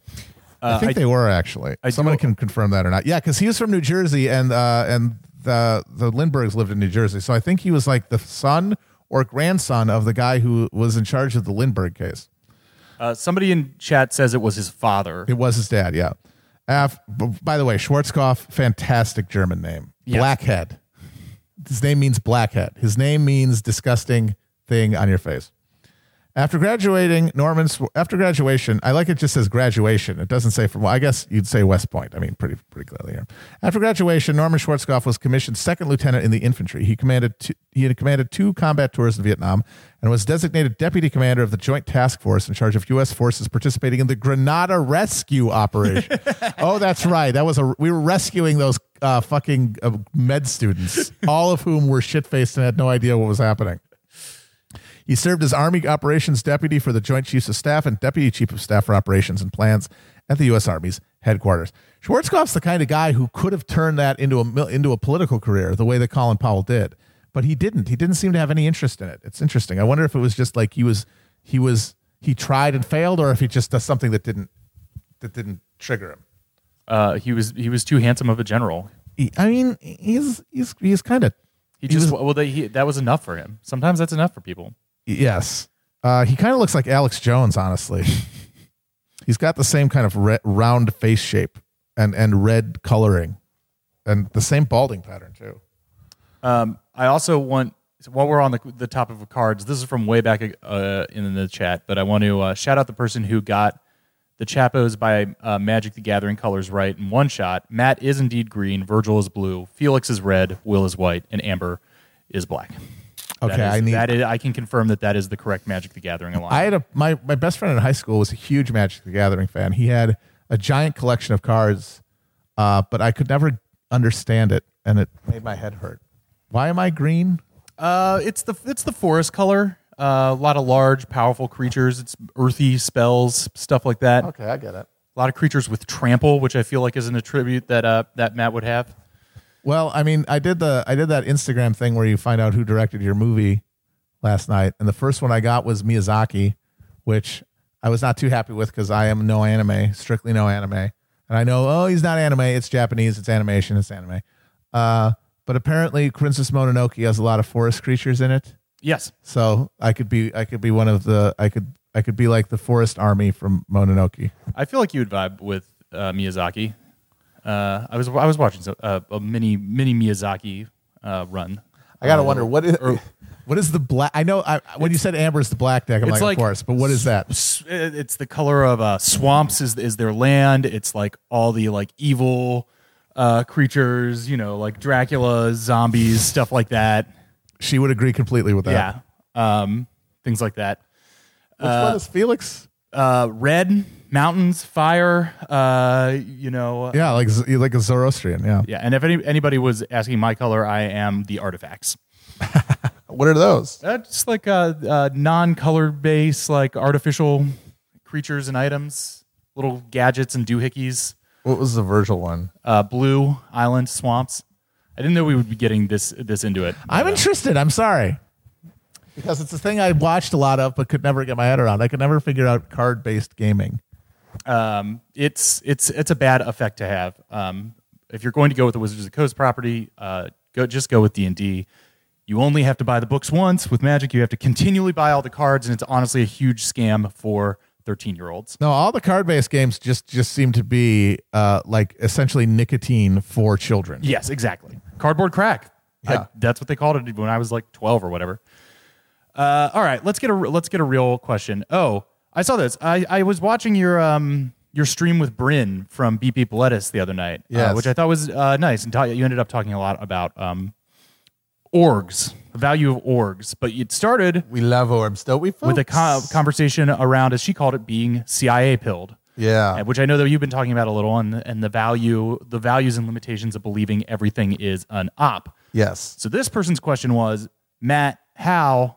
I think I- they were actually. I Someone do- can confirm that or not. Yeah, because he was from New Jersey, and uh, and the the Lindberghs lived in New Jersey, so I think he was like the son or grandson of the guy who was in charge of the Lindbergh case. Uh, somebody in chat says it was his father. It was his dad, yeah. Af- by the way, Schwarzkopf, fantastic German name. Yes. Blackhead. His name means blackhead. His name means disgusting thing on your face. After graduating, Norman, after graduation, I like it just says graduation. It doesn't say from, well, I guess you'd say West Point. I mean, pretty, pretty clearly here. After graduation, Norman Schwarzkopf was commissioned second lieutenant in the infantry. He commanded, two, he had commanded two combat tours in Vietnam and was designated deputy commander of the Joint Task Force in charge of U.S. forces participating in the Grenada Rescue Operation. oh, that's right. That was a, we were rescuing those uh, fucking uh, med students, all of whom were shit faced and had no idea what was happening. He served as Army Operations Deputy for the Joint Chiefs of Staff and Deputy Chief of Staff for Operations and Plans at the U.S. Army's headquarters. Schwarzkopf's the kind of guy who could have turned that into a into a political career the way that Colin Powell did, but he didn't. He didn't seem to have any interest in it. It's interesting. I wonder if it was just like he was he was he tried and failed, or if he just does something that didn't that didn't trigger him. Uh, he was he was too handsome of a general. He, I mean, he's he's he's kind of He just well, they, he, that was enough for him. Sometimes that's enough for people. Yes. Uh, he kind of looks like Alex Jones, honestly. He's got the same kind of re- round face shape and, and red coloring and the same balding pattern, too. Um, I also want while we're on the the topic of cards, this is from way back uh, in the chat, but I want to uh, shout out the person who got the Chapos by uh, Magic the Gathering colors right in one shot. Matt is indeed green, Virgil is blue, Felix is red, Will is white, and Amber is black. Okay, That is- I need. that is, I can confirm that that is the correct Magic the Gathering alignment. I had a my my best friend in high school was a huge Magic the Gathering fan. He had a giant collection of cards, uh, but I could never understand it, and it made my head hurt. Why am I green? Uh, it's the it's the forest color. Uh, a lot of large, powerful creatures. It's earthy spells, stuff like that. Okay, I get it. A lot of creatures with trample, which I feel like is an attribute that uh, that Matt would have. Well, I mean, I did the I did that Instagram thing where you find out who directed your movie last night, and the first one I got was Miyazaki, which I was not too happy with because I am no anime, strictly no anime, and I know oh he's not anime, it's Japanese, it's animation, it's anime. Uh, but apparently, Princess Mononoke has a lot of forest creatures in it, Yes, so I could be I could be one of the I could I could be like the forest army from Mononoke. I feel like you would vibe with uh, Miyazaki. Uh, I was I was watching so- uh, a mini mini Miyazaki uh, run. I gotta Uh, wonder what is what is the black? I know I, when you said Amber's the black deck, I'm like, like- of course, but what is that? it's the color of uh, swamps is is their land. It's like all the like evil uh, creatures, you know, like Dracula, zombies, stuff like that. She would agree completely with that. Yeah, um, things like that. Which one is Felix? Uh, red mountains, fire. Uh, you know, Yeah, like like a Zoroastrian. Yeah. yeah. And if any, anybody was asking my color, I am the artifacts. What are those? Uh, just like uh, uh, non-color based, like artificial creatures and items, little gadgets and doohickeys. What was the Virgil one? Uh, blue island swamps. I didn't know we would be getting this this into it. I'm interested. I'm sorry. Because it's a thing I watched a lot of, but could never get my head around. I could never figure out card based gaming. um, it's it's it's a bad effect to have. Um, if you're going to go with the Wizards of the Coast property, uh, go just go with D and D. You only have to buy the books once. With Magic, you have to continually buy all the cards, and it's honestly a huge scam for 13 year olds. No, all the card based games just just seem to be uh, like essentially nicotine for children. Yes, exactly. Cardboard crack. I- Yeah. that's what they called it when I was like 12 or whatever. Uh, all right, let's get a let's get a real question. Oh, I saw this. I, I was watching your um your stream with Bryn from Beep Beep Lettuce the other night, uh, which I thought was uh, nice. And ta- you ended up talking a lot about um orgs, the value of orgs. But it started We love orbs, don't we? with a co- conversation around, as she called it, being CIA pilled. yeah. Which I know that you've been talking about a little, and and the value, the values and limitations of believing everything is an op. Yes. So this person's question was, Matt, how?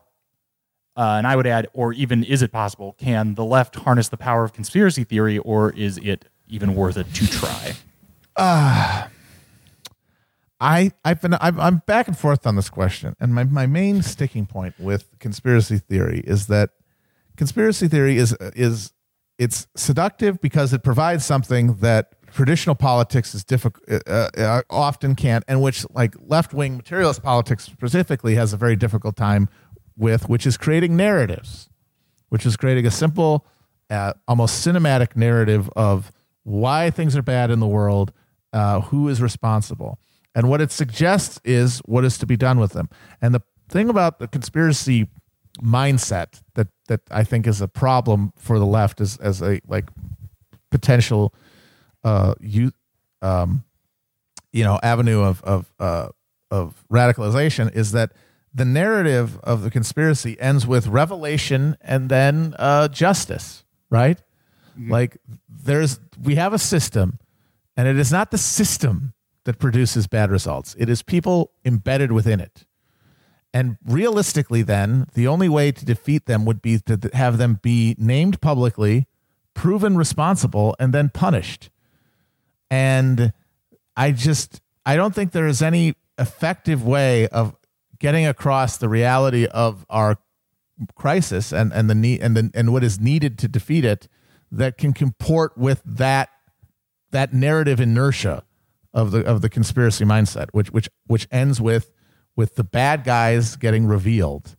Uh, and I would add, or even is it possible? Can the left harness the power of conspiracy theory, or is it even worth it to try? I I've been I'm, I'm back and forth on this question, and my my main sticking point with conspiracy theory is that conspiracy theory is is it's seductive because it provides something that traditional politics is difficult uh, uh, often can't, and which like left wing materialist politics specifically has a very difficult time with, which is creating narratives, which is creating a simple, uh, almost cinematic narrative of why things are bad in the world, uh, who is responsible, and what it suggests is what is to be done with them. And the thing about the conspiracy mindset that that I think is a problem for the left as as a like potential uh you um you know avenue of of uh of radicalization is that the narrative of the conspiracy ends with revelation and then uh justice right? Like there's we have a system and it is not the system that produces bad results. It is people embedded within it. And realistically, then, the only way to defeat them would be to have them be named publicly, proven responsible, and then punished. And I just, I don't think there is any effective way of getting across the reality of our crisis and, and the need and the, and what is needed to defeat it that can comport with that that narrative inertia of the of the conspiracy mindset, which which which ends with with the bad guys getting revealed.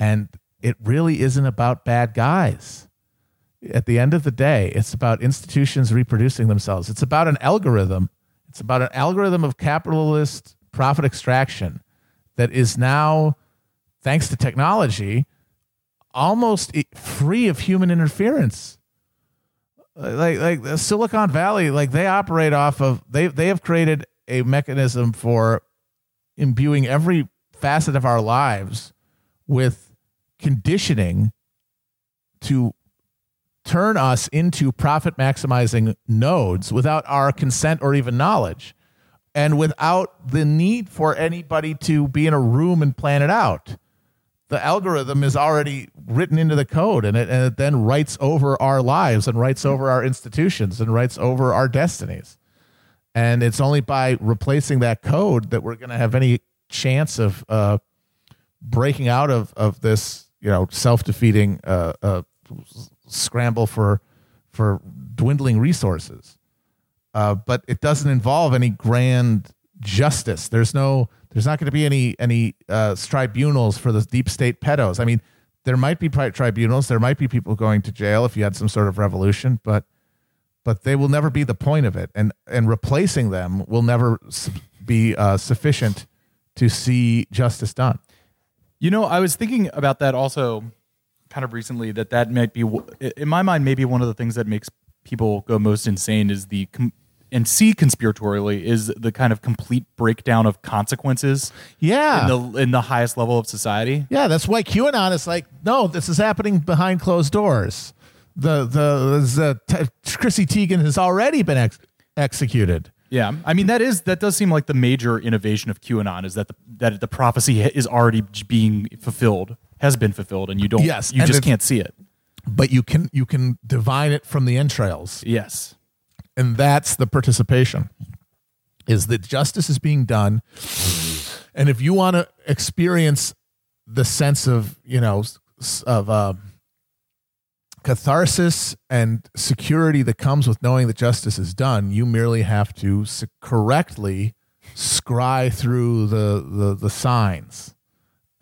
And it really isn't about bad guys. At the end of the day, it's about institutions reproducing themselves. It's about an algorithm. It's about an algorithm of capitalist profit extraction that is now, thanks to technology, almost free of human interference. Like like Silicon Valley, like they operate off of they they have created a mechanism for imbuing every facet of our lives with conditioning to turn us into profit maximizing nodes without our consent or even knowledge and without the need for anybody to be in a room and plan it out. The algorithm is already written into the code and it, and it then writes over our lives and writes over our institutions and writes over our destinies. And it's only by replacing that code that we're going to have any chance of uh, breaking out of, of this you know self-defeating uh, uh, scramble for for dwindling resources uh, but it doesn't involve any grand justice. There's no there's not going to be any any uh, tribunals for the deep state pedos. I mean there might be tribunals. There might be people going to jail if you had some sort of revolution but but they will never be the point of it. And and replacing them will never be uh, sufficient to see justice done. You know, I was thinking about that also kind of recently that that might be in my mind maybe one of the things that makes people go most insane is the com- and see conspiratorially is the kind of complete breakdown of consequences yeah in the in the highest level of society. yeah that's why qanon is like no this is happening behind closed doors the the, the t- chrissy teigen has already been ex- executed Yeah, I mean that is that does seem like the major innovation of QAnon is that the that the prophecy is already being fulfilled, has been fulfilled, and you don't. Yes, you just can't see it. but you can you can divine it from the entrails Yes, and that's the participation is that justice is being done. And if you want to experience the sense of you know of uh, catharsis and security that comes with knowing that justice is done you merely have to correctly scry through the the, the signs.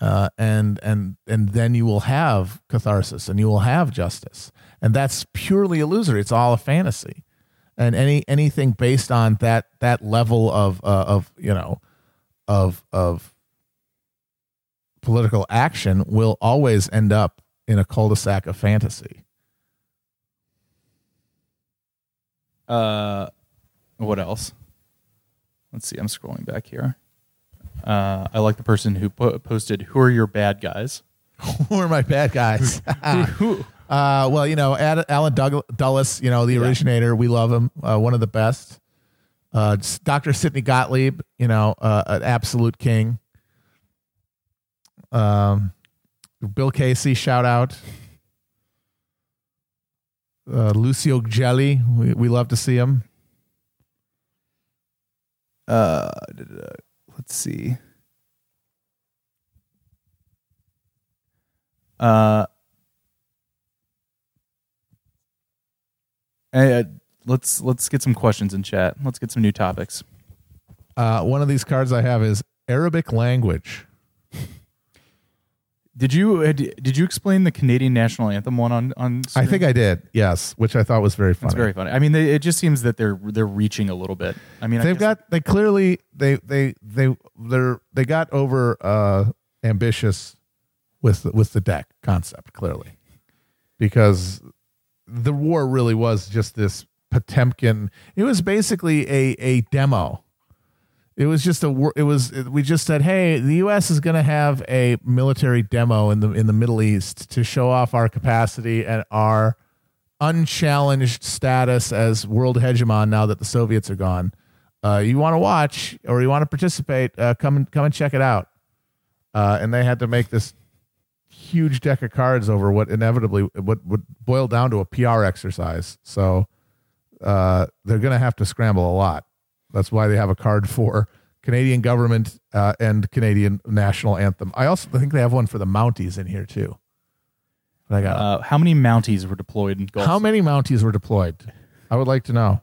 Uh, and and and then you will have catharsis and you will have justice. And that's purely illusory. It's all a fantasy and any anything based on that that level of uh, of you know of of political action will always end up in a cul-de-sac of fantasy Uh, what else? Let's see. I'm scrolling back here. Uh, I like the person who po- posted, "Who are your bad guys?" who are my bad guys Who? Uh, well you know Ad- allen Doug- dulles you know the Yeah. originator we love him uh, one of the best uh, dr sidney gottlieb you know uh, an absolute king um, bill casey shout out uh, lucio gelli we, we love to see him Uh, let's see. Uh, hey, uh, let's let's get some questions in chat. Let's get some new topics. Uh, one of these cards I have is Arabic language. Did you uh, did you explain the Canadian national anthem one on on? I think I did, yes, which I thought was very funny. It's very funny. I mean, they, it just seems that they're they're reaching a little bit. I mean, They've guess- got they clearly they they they they're they got over uh ambitious with the, with the deck concept clearly because the war really was just this Potemkin. It was basically a a demo. It was just a it was we just said, "Hey, the US is going to have a military demo in the in the Middle East to show off our capacity and our unchallenged status as world hegemon now that the Soviets are gone. Uh, you want to watch or you want to participate? Uh, come and come and check it out." Uh, and they had to make this huge deck of cards over what inevitably what would boil down to a PR exercise. So uh, they're going to have to scramble a lot. That's why they have a card for Canadian government uh, and Canadian national anthem. I also think they have one for the Mounties in here too. But I got Uh, how many Mounties were deployed in Gulf? how many Mounties were deployed? I would like to know.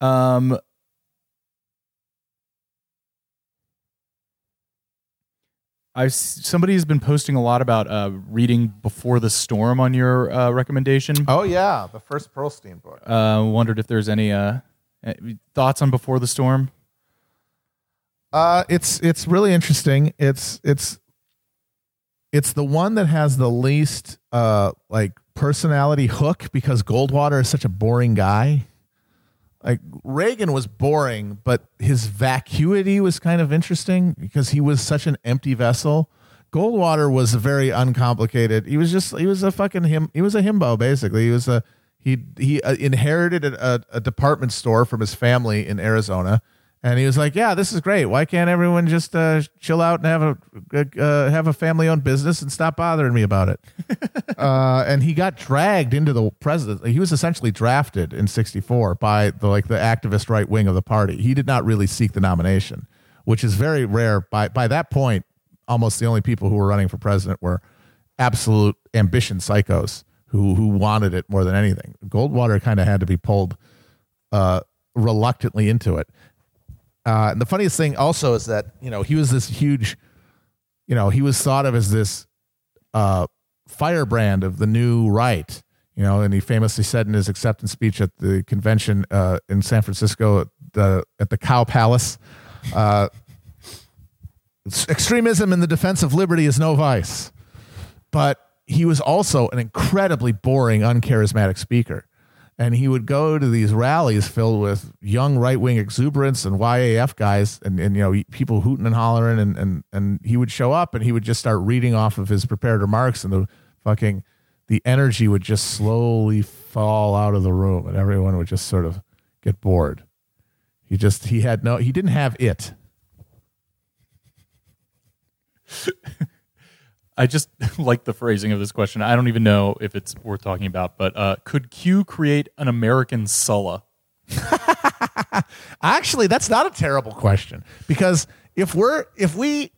Um, I've somebody's been posting a lot about uh, reading Before the Storm on your uh, recommendation. Oh yeah, the first Perlstein book. Uh, wondered if there's any uh, eh, thoughts on Before the Storm. Uh, it's it's really interesting. It's it's it's the one that has the least uh like personality hook because Goldwater is such a boring guy. Like Reagan was boring, but his vacuity was kind of interesting because he was such an empty vessel. Goldwater was very uncomplicated. He was just he was a fucking him. He was a himbo basically. He was a he he uh, inherited a, a, a department store from his family in Arizona, and he was like, "Yeah, this is great. Why can't everyone just uh, chill out and have a uh, have a family owned business and stop bothering me about it?" uh, and he got dragged into the president. He was essentially drafted in '64 by the like the activist right wing of the party. He did not really seek the nomination, which is very rare. By by that point, almost the only people who were running for president were absolute ambition psychos who who wanted it more than anything. Goldwater kind of had to be pulled uh, reluctantly into it. Uh, and the funniest thing also is that you know he was this huge, you know, he was thought of as this uh, firebrand of the new right. You know, and he famously said in his acceptance speech at the convention uh, in San Francisco at the, at the Cow Palace, uh, extremism in the defense of liberty is no vice. But he was also an incredibly boring, uncharismatic speaker. And he would go to these rallies filled with young right wing exuberance and YAF guys and, and you know people hooting and hollering and, and and he would show up and he would just start reading off of his prepared remarks and the fucking the energy would just slowly fall out of the room and everyone would just sort of get bored. He just he had no he didn't have it. I just like the phrasing of this question. I don't even know if it's worth talking about, but uh, could Q create an American Sulla? Actually, that's not a terrible question because if we're if we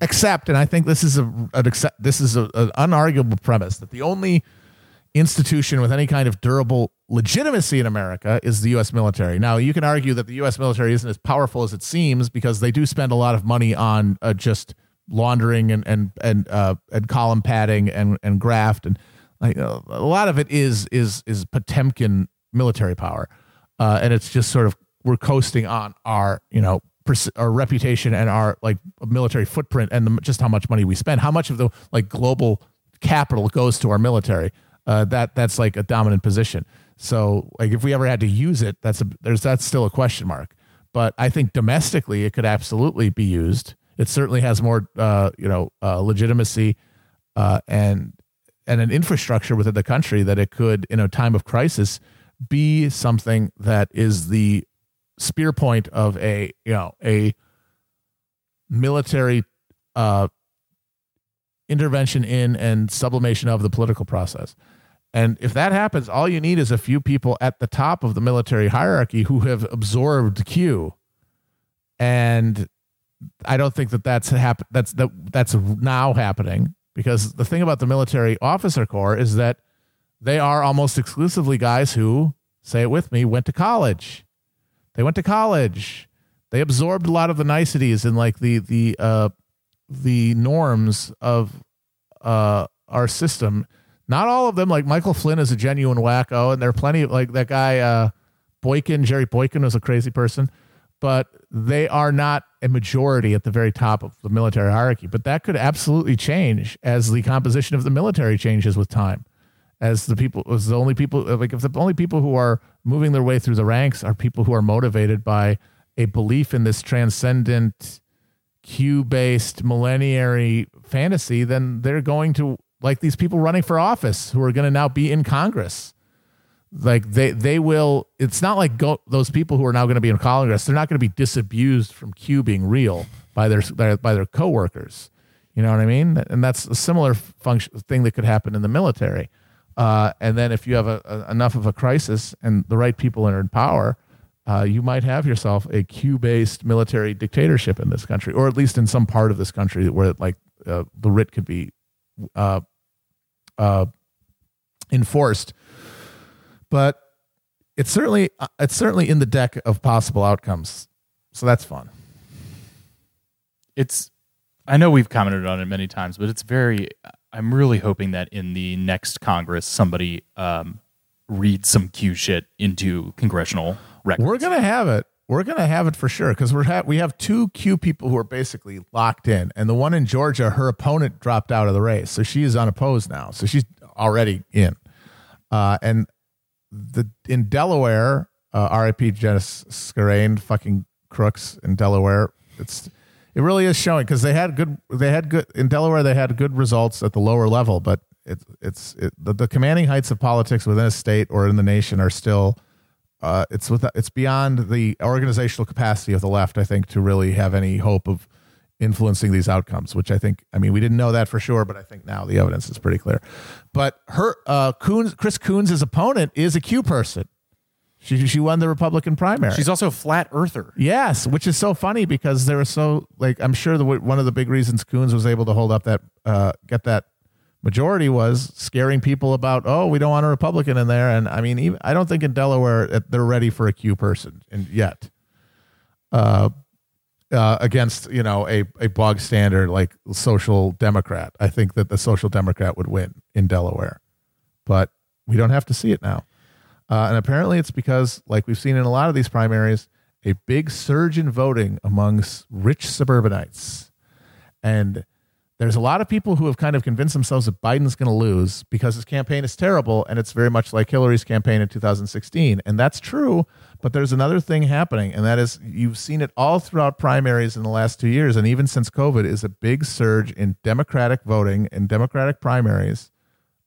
accept, and I think this is a an accept, this is a, an unarguable premise that the only institution with any kind of durable legitimacy in America is the U.S. military. Now, you can argue that the U.S. military isn't as powerful as it seems because they do spend a lot of money on uh, just laundering and and and uh, and column padding and and graft and like uh, a lot of it is is is Potemkin military power, uh, and it's just sort of we're coasting on our you know pers- our reputation and our like military footprint and the, just how much money we spend, how much of the like global capital goes to our military. Uh, that that's like a dominant position. So like if we ever had to use it, that's a there's that's still a question mark. But I think domestically it could absolutely be used. It certainly has more uh, you know uh, legitimacy uh, and and an infrastructure within the country that it could in a time of crisis be something that is the spear point of a you know a military uh, intervention in and sublimation of the political process. And if that happens, all you need is a few people at the top of the military hierarchy who have absorbed Q. And I don't think that that's happen- that's that, that's now happening because the thing about the military officer corps is that they are almost exclusively guys who say it with me went to college. They went to college. They absorbed a lot of the niceties and like the the uh, the norms of uh, our system. Not all of them. Like Michael Flynn is a genuine wacko, and there are plenty of like that guy uh, Boykin. Jerry Boykin was a crazy person, but they are not a majority at the very top of the military hierarchy. But that could absolutely change as the composition of the military changes with time. As the people, as the only people, uh, like if the only people who are moving their way through the ranks are people who are motivated by a belief in this transcendent Q based millenniary fantasy, then they're going to like these people running for office who are going to now be in Congress. Like they they will. It's not like go, those people who are now going to be in Congress. They're not going to be disabused from Q being real by their, their by their coworkers. You know what I mean? And that's a similar function thing that could happen in the military. Uh, and then if you have a, a, enough of a crisis and the right people are in power, uh, you might have yourself a Q-based military dictatorship in this country, or at least in some part of this country where like uh, the writ could be uh, uh, enforced. But it's certainly uh, it's certainly in the deck of possible outcomes, so that's fun. it's I know we've commented on it many times, but it's very I'm really hoping that in the next Congress somebody um reads some Q shit into congressional records. We're gonna have it. We're gonna have it for sure because we're ha- we have two Q people who are basically locked in, and the one in Georgia, her opponent dropped out of the race, so she is unopposed now, so she's already in. Uh, and the in Delaware, uh, R.I.P. Janice Scarane, fucking crooks in Delaware. It's it really is showing because they had good they had good in Delaware they had good results at the lower level, but it's it's it, the, the commanding heights of politics within a state or in the nation are still uh, it's with it's beyond the organizational capacity of the left. I think to really have any hope of influencing these outcomes, which I think I mean we didn't know that for sure, but I think now the evidence is pretty clear. But her uh, Coons, Chris Coons' opponent is a Q person. She she won the Republican primary. She's also a flat earther. Yes, which is so funny because they were so like I'm sure the one of the big reasons Coons was able to hold up that uh, get that majority was scaring people about oh we don't want a Republican in there and I mean even, I don't think in Delaware they're ready for a Q person in, yet. Uh, uh, against you know a a bog standard like social democrat, I think that the social democrat would win in Delaware, but we don't have to see it now. Uh, and apparently, it's because, like we've seen in a lot of these primaries, a big surge in voting amongst rich suburbanites. And there's a lot of people who have kind of convinced themselves that Biden's going to lose because his campaign is terrible and it's very much like Hillary's campaign in 2016. And that's true. But there's another thing happening, and that is you've seen it all throughout primaries in the last two years, and even since COVID, is a big surge in Democratic voting and Democratic primaries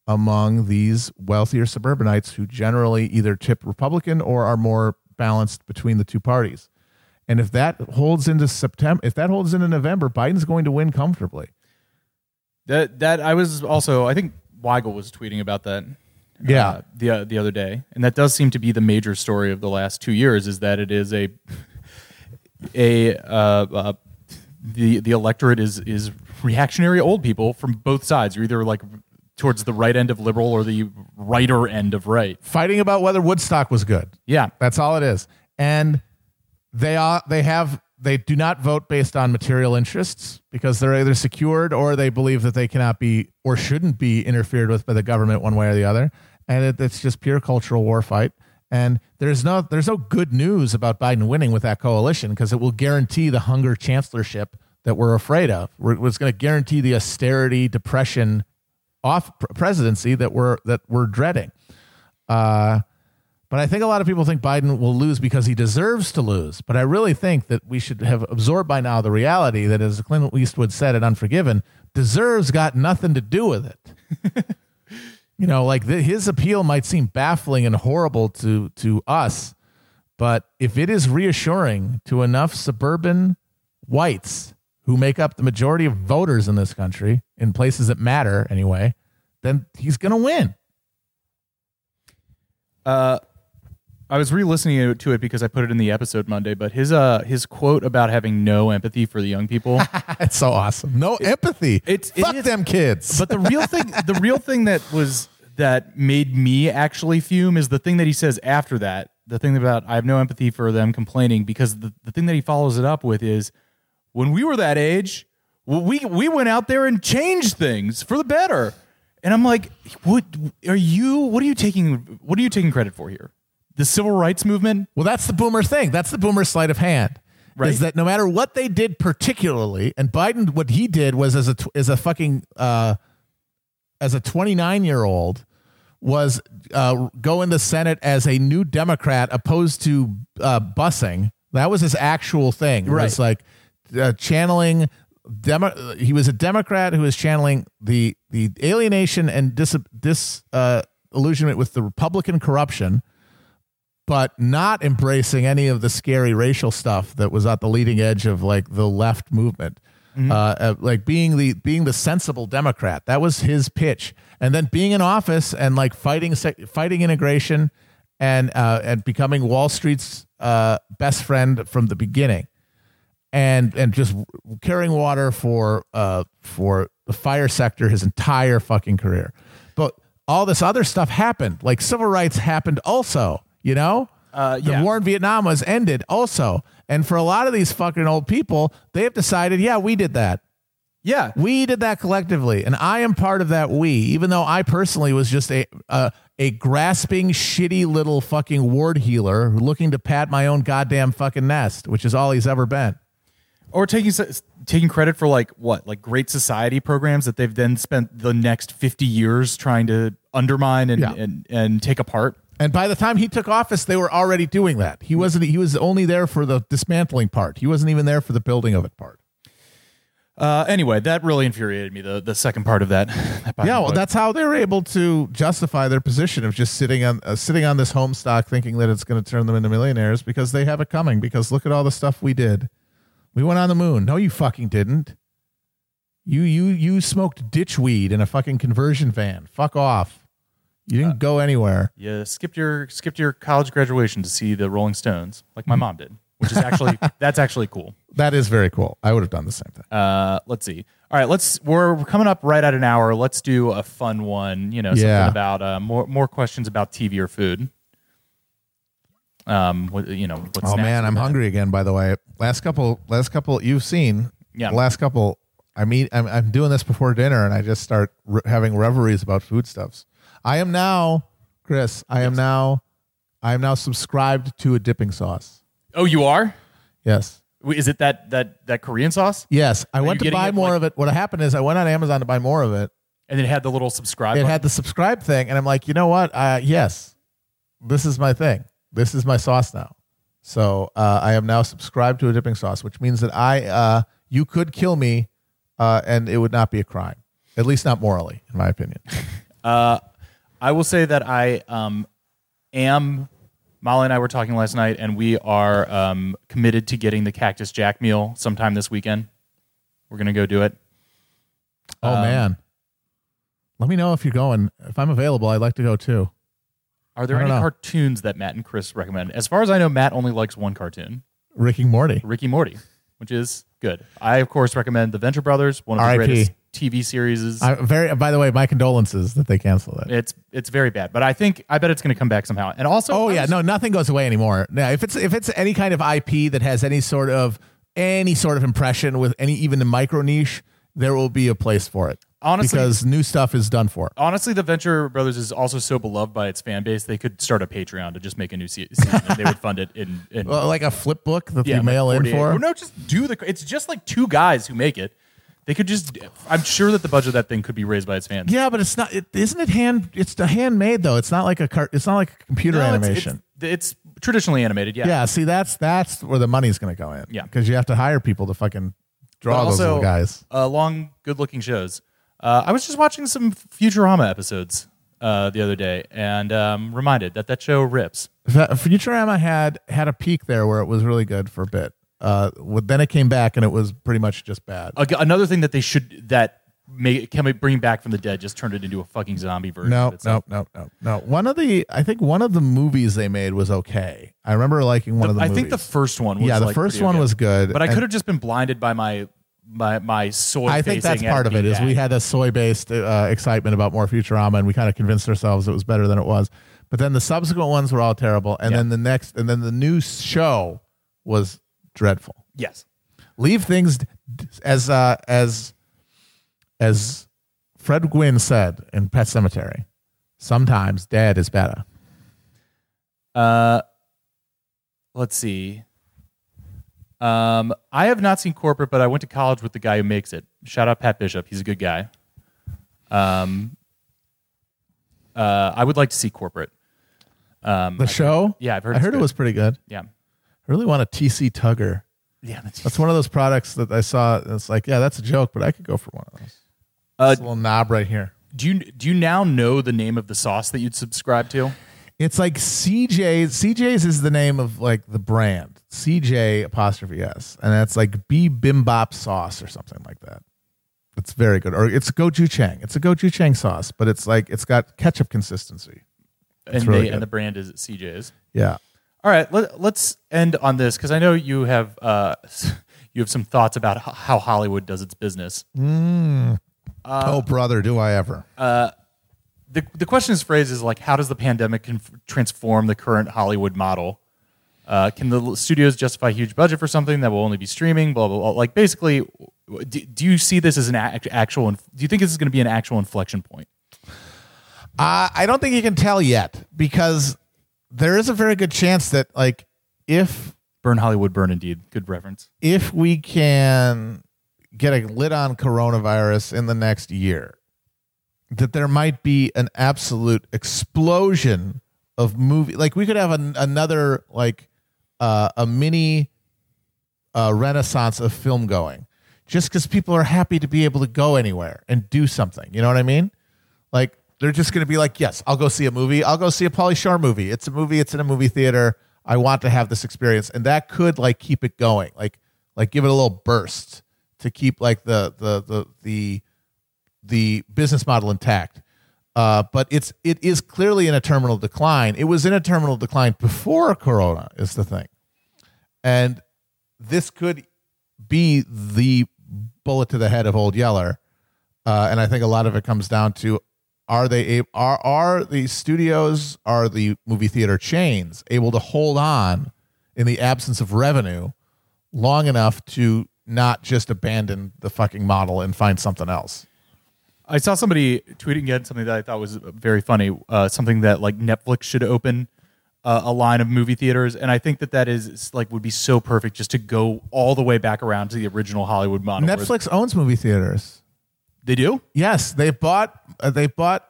among these wealthier suburbanites who generally either tip Republican or are more balanced between the two parties. And if that holds into September, if that holds into November, Biden's going to win comfortably. That that I was also I think Weigel was tweeting about that. Yeah. uh, the uh, the other day, and that does seem to be the major story of the last two years is that it is a a uh, uh, the the electorate is is reactionary old people from both sides. You're either like towards the right end of liberal or the righter end of right. Fighting about whether Woodstock was good. Yeah, That's all it is. And they are they have they do not vote based on material interests because they're either secured or they believe that they cannot be or shouldn't be interfered with by the government one way or the other. And it, it's just pure cultural war fight. And there's no there's no good news about Biden winning with that coalition because it will guarantee the hunger chancellorship that we're afraid of. It's going to guarantee the austerity depression off presidency that we're that we're dreading. Uh, but I think a lot of people think Biden will lose because he deserves to lose. But I really think that we should have absorbed by now the reality that, as Clint Eastwood said in Unforgiven, deserves got nothing to do with it. you know, like the, his appeal might seem baffling and horrible to to us, but if it is reassuring to enough suburban whites who make up the majority of voters in this country in places that matter anyway, then he's going to win. Uh, I was re-listening to it because I put it in the episode Monday, but his uh his quote about having no empathy for the young people. It's so awesome. No empathy. it's- it Fuck them kids. but the real thing the real thing that was that made me actually fume is the thing that he says after that. The thing about I have no empathy for them complaining because the, the thing that he follows it up with is when we were that age, we we went out there and changed things for the better. And I'm like, what are you what are you taking what are you taking credit for here? The civil rights movement? Well, that's the boomer thing. That's the boomer sleight of hand. Right. Is that no matter what they did particularly, and Biden, what he did was as a as a fucking uh, as a 29 year old was uh, go in the Senate as a new Democrat opposed to uh, busing. That was his actual thing. It was like uh, channeling. Demo- he was a Democrat who was channeling the the alienation and dis dis uh, illusionment with the Republican corruption but not embracing any of the scary racial stuff that was at the leading edge of like the left movement. Uh, uh, like being the being the sensible Democrat. That was his pitch, and then being in office and like fighting fighting integration and uh, and becoming Wall Street's uh, best friend from the beginning, and and just carrying water for uh, for the fire sector his entire fucking career. But all this other stuff happened, like civil rights happened also. You know, Uh, the war in Vietnam was ended also, and for a lot of these fucking old people, they have decided, yeah, we did that. Yeah. We did that collectively, and I am part of that we. Even though I personally was just a a, a grasping, shitty little fucking ward heeler looking to pat my own goddamn fucking nest, which is all he's ever been. or taking taking credit for like what like great society programs that they've then spent the next 50 years trying to undermine and Yeah. and, and take apart And by the time he took office, they were already doing that. He wasn't. He was only there for the dismantling part. He wasn't even there for the building of it part. uh anyway that really infuriated me the the second part of that, that Yeah, well, that's how they were able to justify their position of just sitting on uh, sitting on this home stock, thinking that it's going to turn them into millionaires because they have it coming. Because look at all the stuff we did. We went on the moon. No, you fucking didn't. You you you smoked ditchweed in a fucking conversion van. Fuck off. You didn't go anywhere. you skipped your skipped your college graduation to see the rolling stones like my mom did which is actually that's actually cool That is very cool. I would have done the same thing. uh let's see all right let's we're coming up right at an hour let's do a fun one you know something Yeah. about uh more more questions about tv or food um what you know what's Oh man, I'm hungry again. By the way, last couple, last couple, you've seen. Yeah. The last couple, I mean, I'm I'm doing this before dinner, and I just start re- having reveries about foodstuffs. I am now, Chris. I am now, I am now subscribed to a dipping sauce. oh you are Yes. Is it that that that Korean sauce? Yes, I you went to getting buy it, more like- of it. What happened is I went on Amazon to buy more of it. And it had the little subscribe. It button? had the subscribe thing, and I'm like, you know what? Uh, yes, this is my thing. This is my sauce now. So uh, I am now subscribed to a dipping sauce, which means that I, uh, you could kill me, uh, and it would not be a crime, at least not morally, in my opinion. Uh, I will say that I um, am. Molly and I were talking last night, and we are um, committed to getting the Cactus Jack meal sometime this weekend. We're gonna go do it. Oh Um, man, let me know if you're going. If I'm available, I'd like to go too. Are there I don't any know. cartoons that Matt and Chris recommend? As far as I know, Matt only likes one cartoon, Rick and Morty. Ricky Morty, which is good. I of course recommend The Venture Brothers, one of the R.I.P.. greatest TV series. I very. By the way, my condolences that they canceled it. it's it's very bad, but I think I bet it's going to come back somehow. And also, Oh I yeah, was- no, nothing goes away anymore. Now, if it's if it's any kind of IP that has any sort of any sort of impression with any even a micro niche, there will be a place for it. Honestly- because new stuff is done for. honestly, the Venture Brothers is also so beloved by its fan base. They could start a Patreon to just make a new se- season. and they would fund it in, in Well, like a flip book that yeah, you mail like in for. Or no, just do the. It's just like two guys who make it. They could just. I'm sure that the budget of that thing could be raised by its fans. Yeah, but it's not. It, isn't it hand? It's handmade though. It's not like a car. It's not like a computer No, it's- animation. It's, it's traditionally animated. Yeah. yeah. see, that's that's where the money's going to go in. Yeah. because you have to hire people to fucking But draw those little guys. Uh, long, good-looking shows. Uh, I was just watching some Futurama episodes uh, the other day, and um, reminded that that show rips. Fa- Futurama had had a peak there where it was really good for a bit. Uh, then it came back and it was pretty much just bad. Ag- Another thing that they should that make can we bring back from the dead just turned it into a fucking zombie version. No, itself. no, no, no, no. One of the, I think one of the movies they made was okay. I remember liking one of the I movies. think the first one. was yeah, the like, first pretty one okay. was good. but I and could have just been blinded by my my my soy. I think that's part of it. Is we had a soy based uh, excitement about more Futurama, and we kind of convinced ourselves it was better than it was. But then the subsequent ones were all terrible, and Yeah. then the next, and then the new show was dreadful. yes. Leave things as uh, as as Fred Gwynne said in Pet Sematary. Sometimes dead is better. Uh, let's see. Um, I have not seen corporate, but I went to college with the guy who makes it. Shout out Pat Bishop. He's a good guy. Um, uh, I would like to see corporate. Um, The show, yeah, I've heard I heard it was pretty good. yeah, I really want a TC Tugger. yeah. That's, That's one of those products that I saw. It's like, yeah, that's a joke, but I could go for one of those. uh, This little knob right here. do you do you now know the name of the sauce that you'd subscribe to? It's like CJ's. CJ's is the name of like the brand. CJ apostrophe S, and that's like Bibimbap sauce or something like that. It's very good. Or it's gochujang. It's a gochujang sauce, but it's like it's got ketchup consistency. And really they, and the brand is CJ's. Yeah. All right, let, let's end on this because I know you have uh, you have some thoughts about how Hollywood does its business. oh brother, do I ever? the The question is phrased as like, how does the pandemic conf- transform the current Hollywood model? Uh, can the studios justify a huge budget for something that will only be streaming? Blah blah blah. Like basically, do, do you see this as an act- actual? Do you think this is going to be an actual inflection point? Uh, I don't think you can tell yet because there is a very good chance that like if Burn Hollywood, burn indeed. Good reference. if we can get a lid on coronavirus in the next year, that there might be an absolute explosion of movie. Like we could have an, another like uh, a mini uh, renaissance of film going, just because people are happy to be able to go anywhere and do something. You know what I mean? Like they're just going to be like, yes, I'll go see a movie. I'll go see a Pauly Shore movie. It's a movie. It's in a movie theater. I want to have this experience, and that could like keep it going, like like give it a little burst to keep like the the the the the business model intact. Uh, but it's it is clearly in a terminal decline. It was in a terminal decline before Corona is the thing, and this could be the bullet to the head of Old Yeller. Uh, and I think a lot of it comes down to are they able, are are the studios are the movie theater chains able to hold on in the absence of revenue long enough to not just abandon the fucking model and find something else. I saw somebody tweeting again something that I thought was very funny. Uh, something that like Netflix should open uh, a line of movie theaters, and I think that that is like would be so perfect just to go all the way back around to the original Hollywood model. Netflix owns movie theaters. They do. Yes, they bought. Uh, they bought.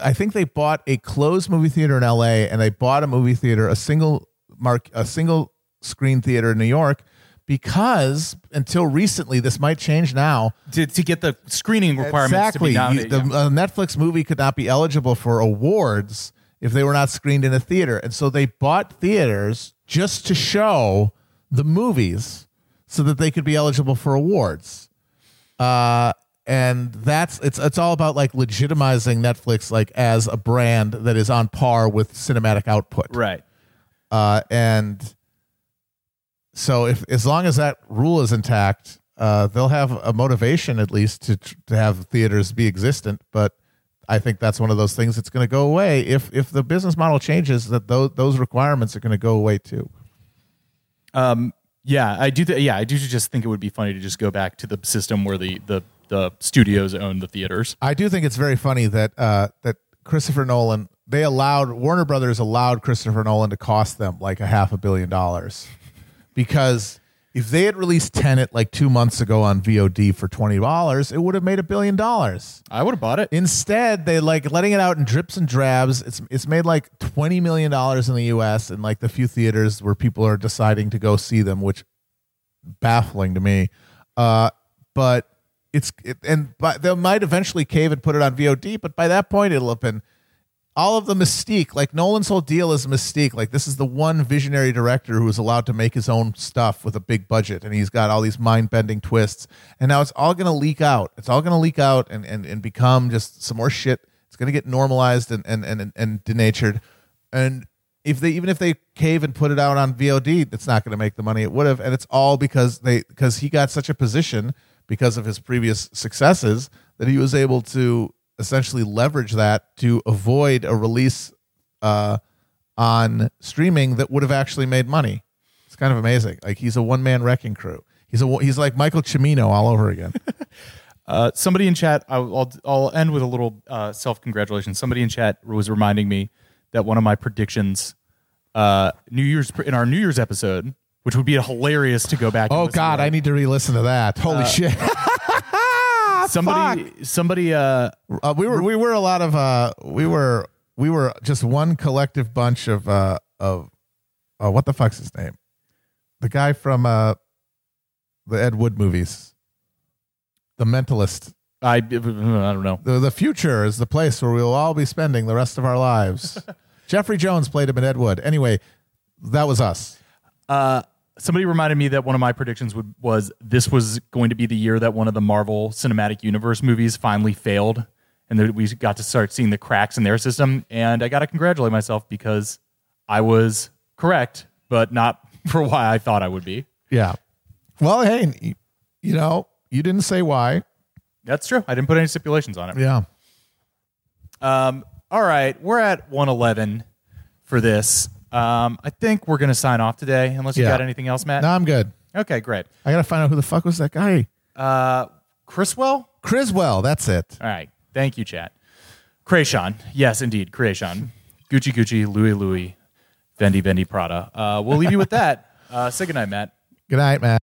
I think they bought a closed movie theater in L.A. and they bought a movie theater, a single mark, a single screen theater in New York, because until recently, this might change now. To, to get the screening requirements exactly, to be You- nominated. the yeah. a Netflix movie could not be eligible for awards if they were not screened in a theater, and so they bought theaters just to show the movies so that they could be eligible for awards uh, and that's it's it's all about like legitimizing Netflix like as a brand that is on par with cinematic output, right. uh, and so if as long as that rule is intact, uh, they'll have a motivation at least to to have theaters be existent. But I think that's one of those things that's going to go away if if the business model changes. That those those requirements are going to go away too. Um, yeah, I do. Th- yeah, I do just think it would be funny to just go back to the system where the the the studios own the theaters. I do think it's very funny that uh, that Christopher Nolan they allowed Warner Brothers allowed Christopher Nolan to cost them like a half a billion dollars because if they had released Tenet like two months ago on VOD for twenty dollars, it would have made a billion dollars. I would have bought it. Instead, they like letting it out in drips and drabs. It's it's made like twenty million dollars in the U.S. and like the few theaters where people are deciding to go see them, which baffling to me. Uh, but it's it, and but they might eventually cave and put it on VOD. But by that point, it'll have been all of the mystique. Like Nolan's whole deal is mystique. Like this is the one visionary director who is allowed to make his own stuff with a big budget, and he's got all these mind bending twists. And now it's all going to leak out. It's all going to leak out and, and and become just some more shit. It's going to get normalized and and and and denatured. And if they even if they cave and put it out on VOD, it's not going to make the money it would have. And it's all because they because he got such a position because of his previous successes that he was able to essentially leverage that to avoid a release uh, on streaming that would have actually made money. It's kind of amazing. Like he's a one man wrecking crew. He's a he's like Michael Cimino all over again. Uh, somebody in chat, I'll, I'll, end with a little uh, self congratulations. Somebody in chat was reminding me that one of my predictions, uh, New Year's in our New Year's episode, which would be hilarious to go back. oh God, to. I need to re-listen to that. Holy shit! somebody. Somebody. Uh, Uh, we were we were a lot of uh we were we were just one collective bunch of uh of uh, what the fuck's his name? The guy from uh the Ed Wood movies. The Mentalist. I I don't know. The the future is the place where we'll all be spending the rest of our lives. Jeffrey Jones played him in Ed Wood. Anyway, that was us. Uh, somebody reminded me that one of my predictions would, was this was going to be the year that one of the Marvel Cinematic Universe movies finally failed, and that we got to start seeing the cracks in their system. And I got to congratulate myself because I was correct, but not for why I thought I would be. Yeah. Well, hey, you know, you didn't say why. That's true. I didn't put any stipulations on it. Yeah. Um, all right, we're at 111 for this. Um, I think we're going to sign off today, unless you Yeah. got anything else, Matt. No, I'm good. Okay, great. I gotta find out who the fuck was that guy. Uh, Chriswell. Criswell. That's it. All right. Thank you, chat. Creation. Yes, indeed. Creation. Gucci Gucci, Louis Louis, Fendi Fendi Prada. Uh, we'll leave you with that. Uh, say goodnight, Matt. Good night, man.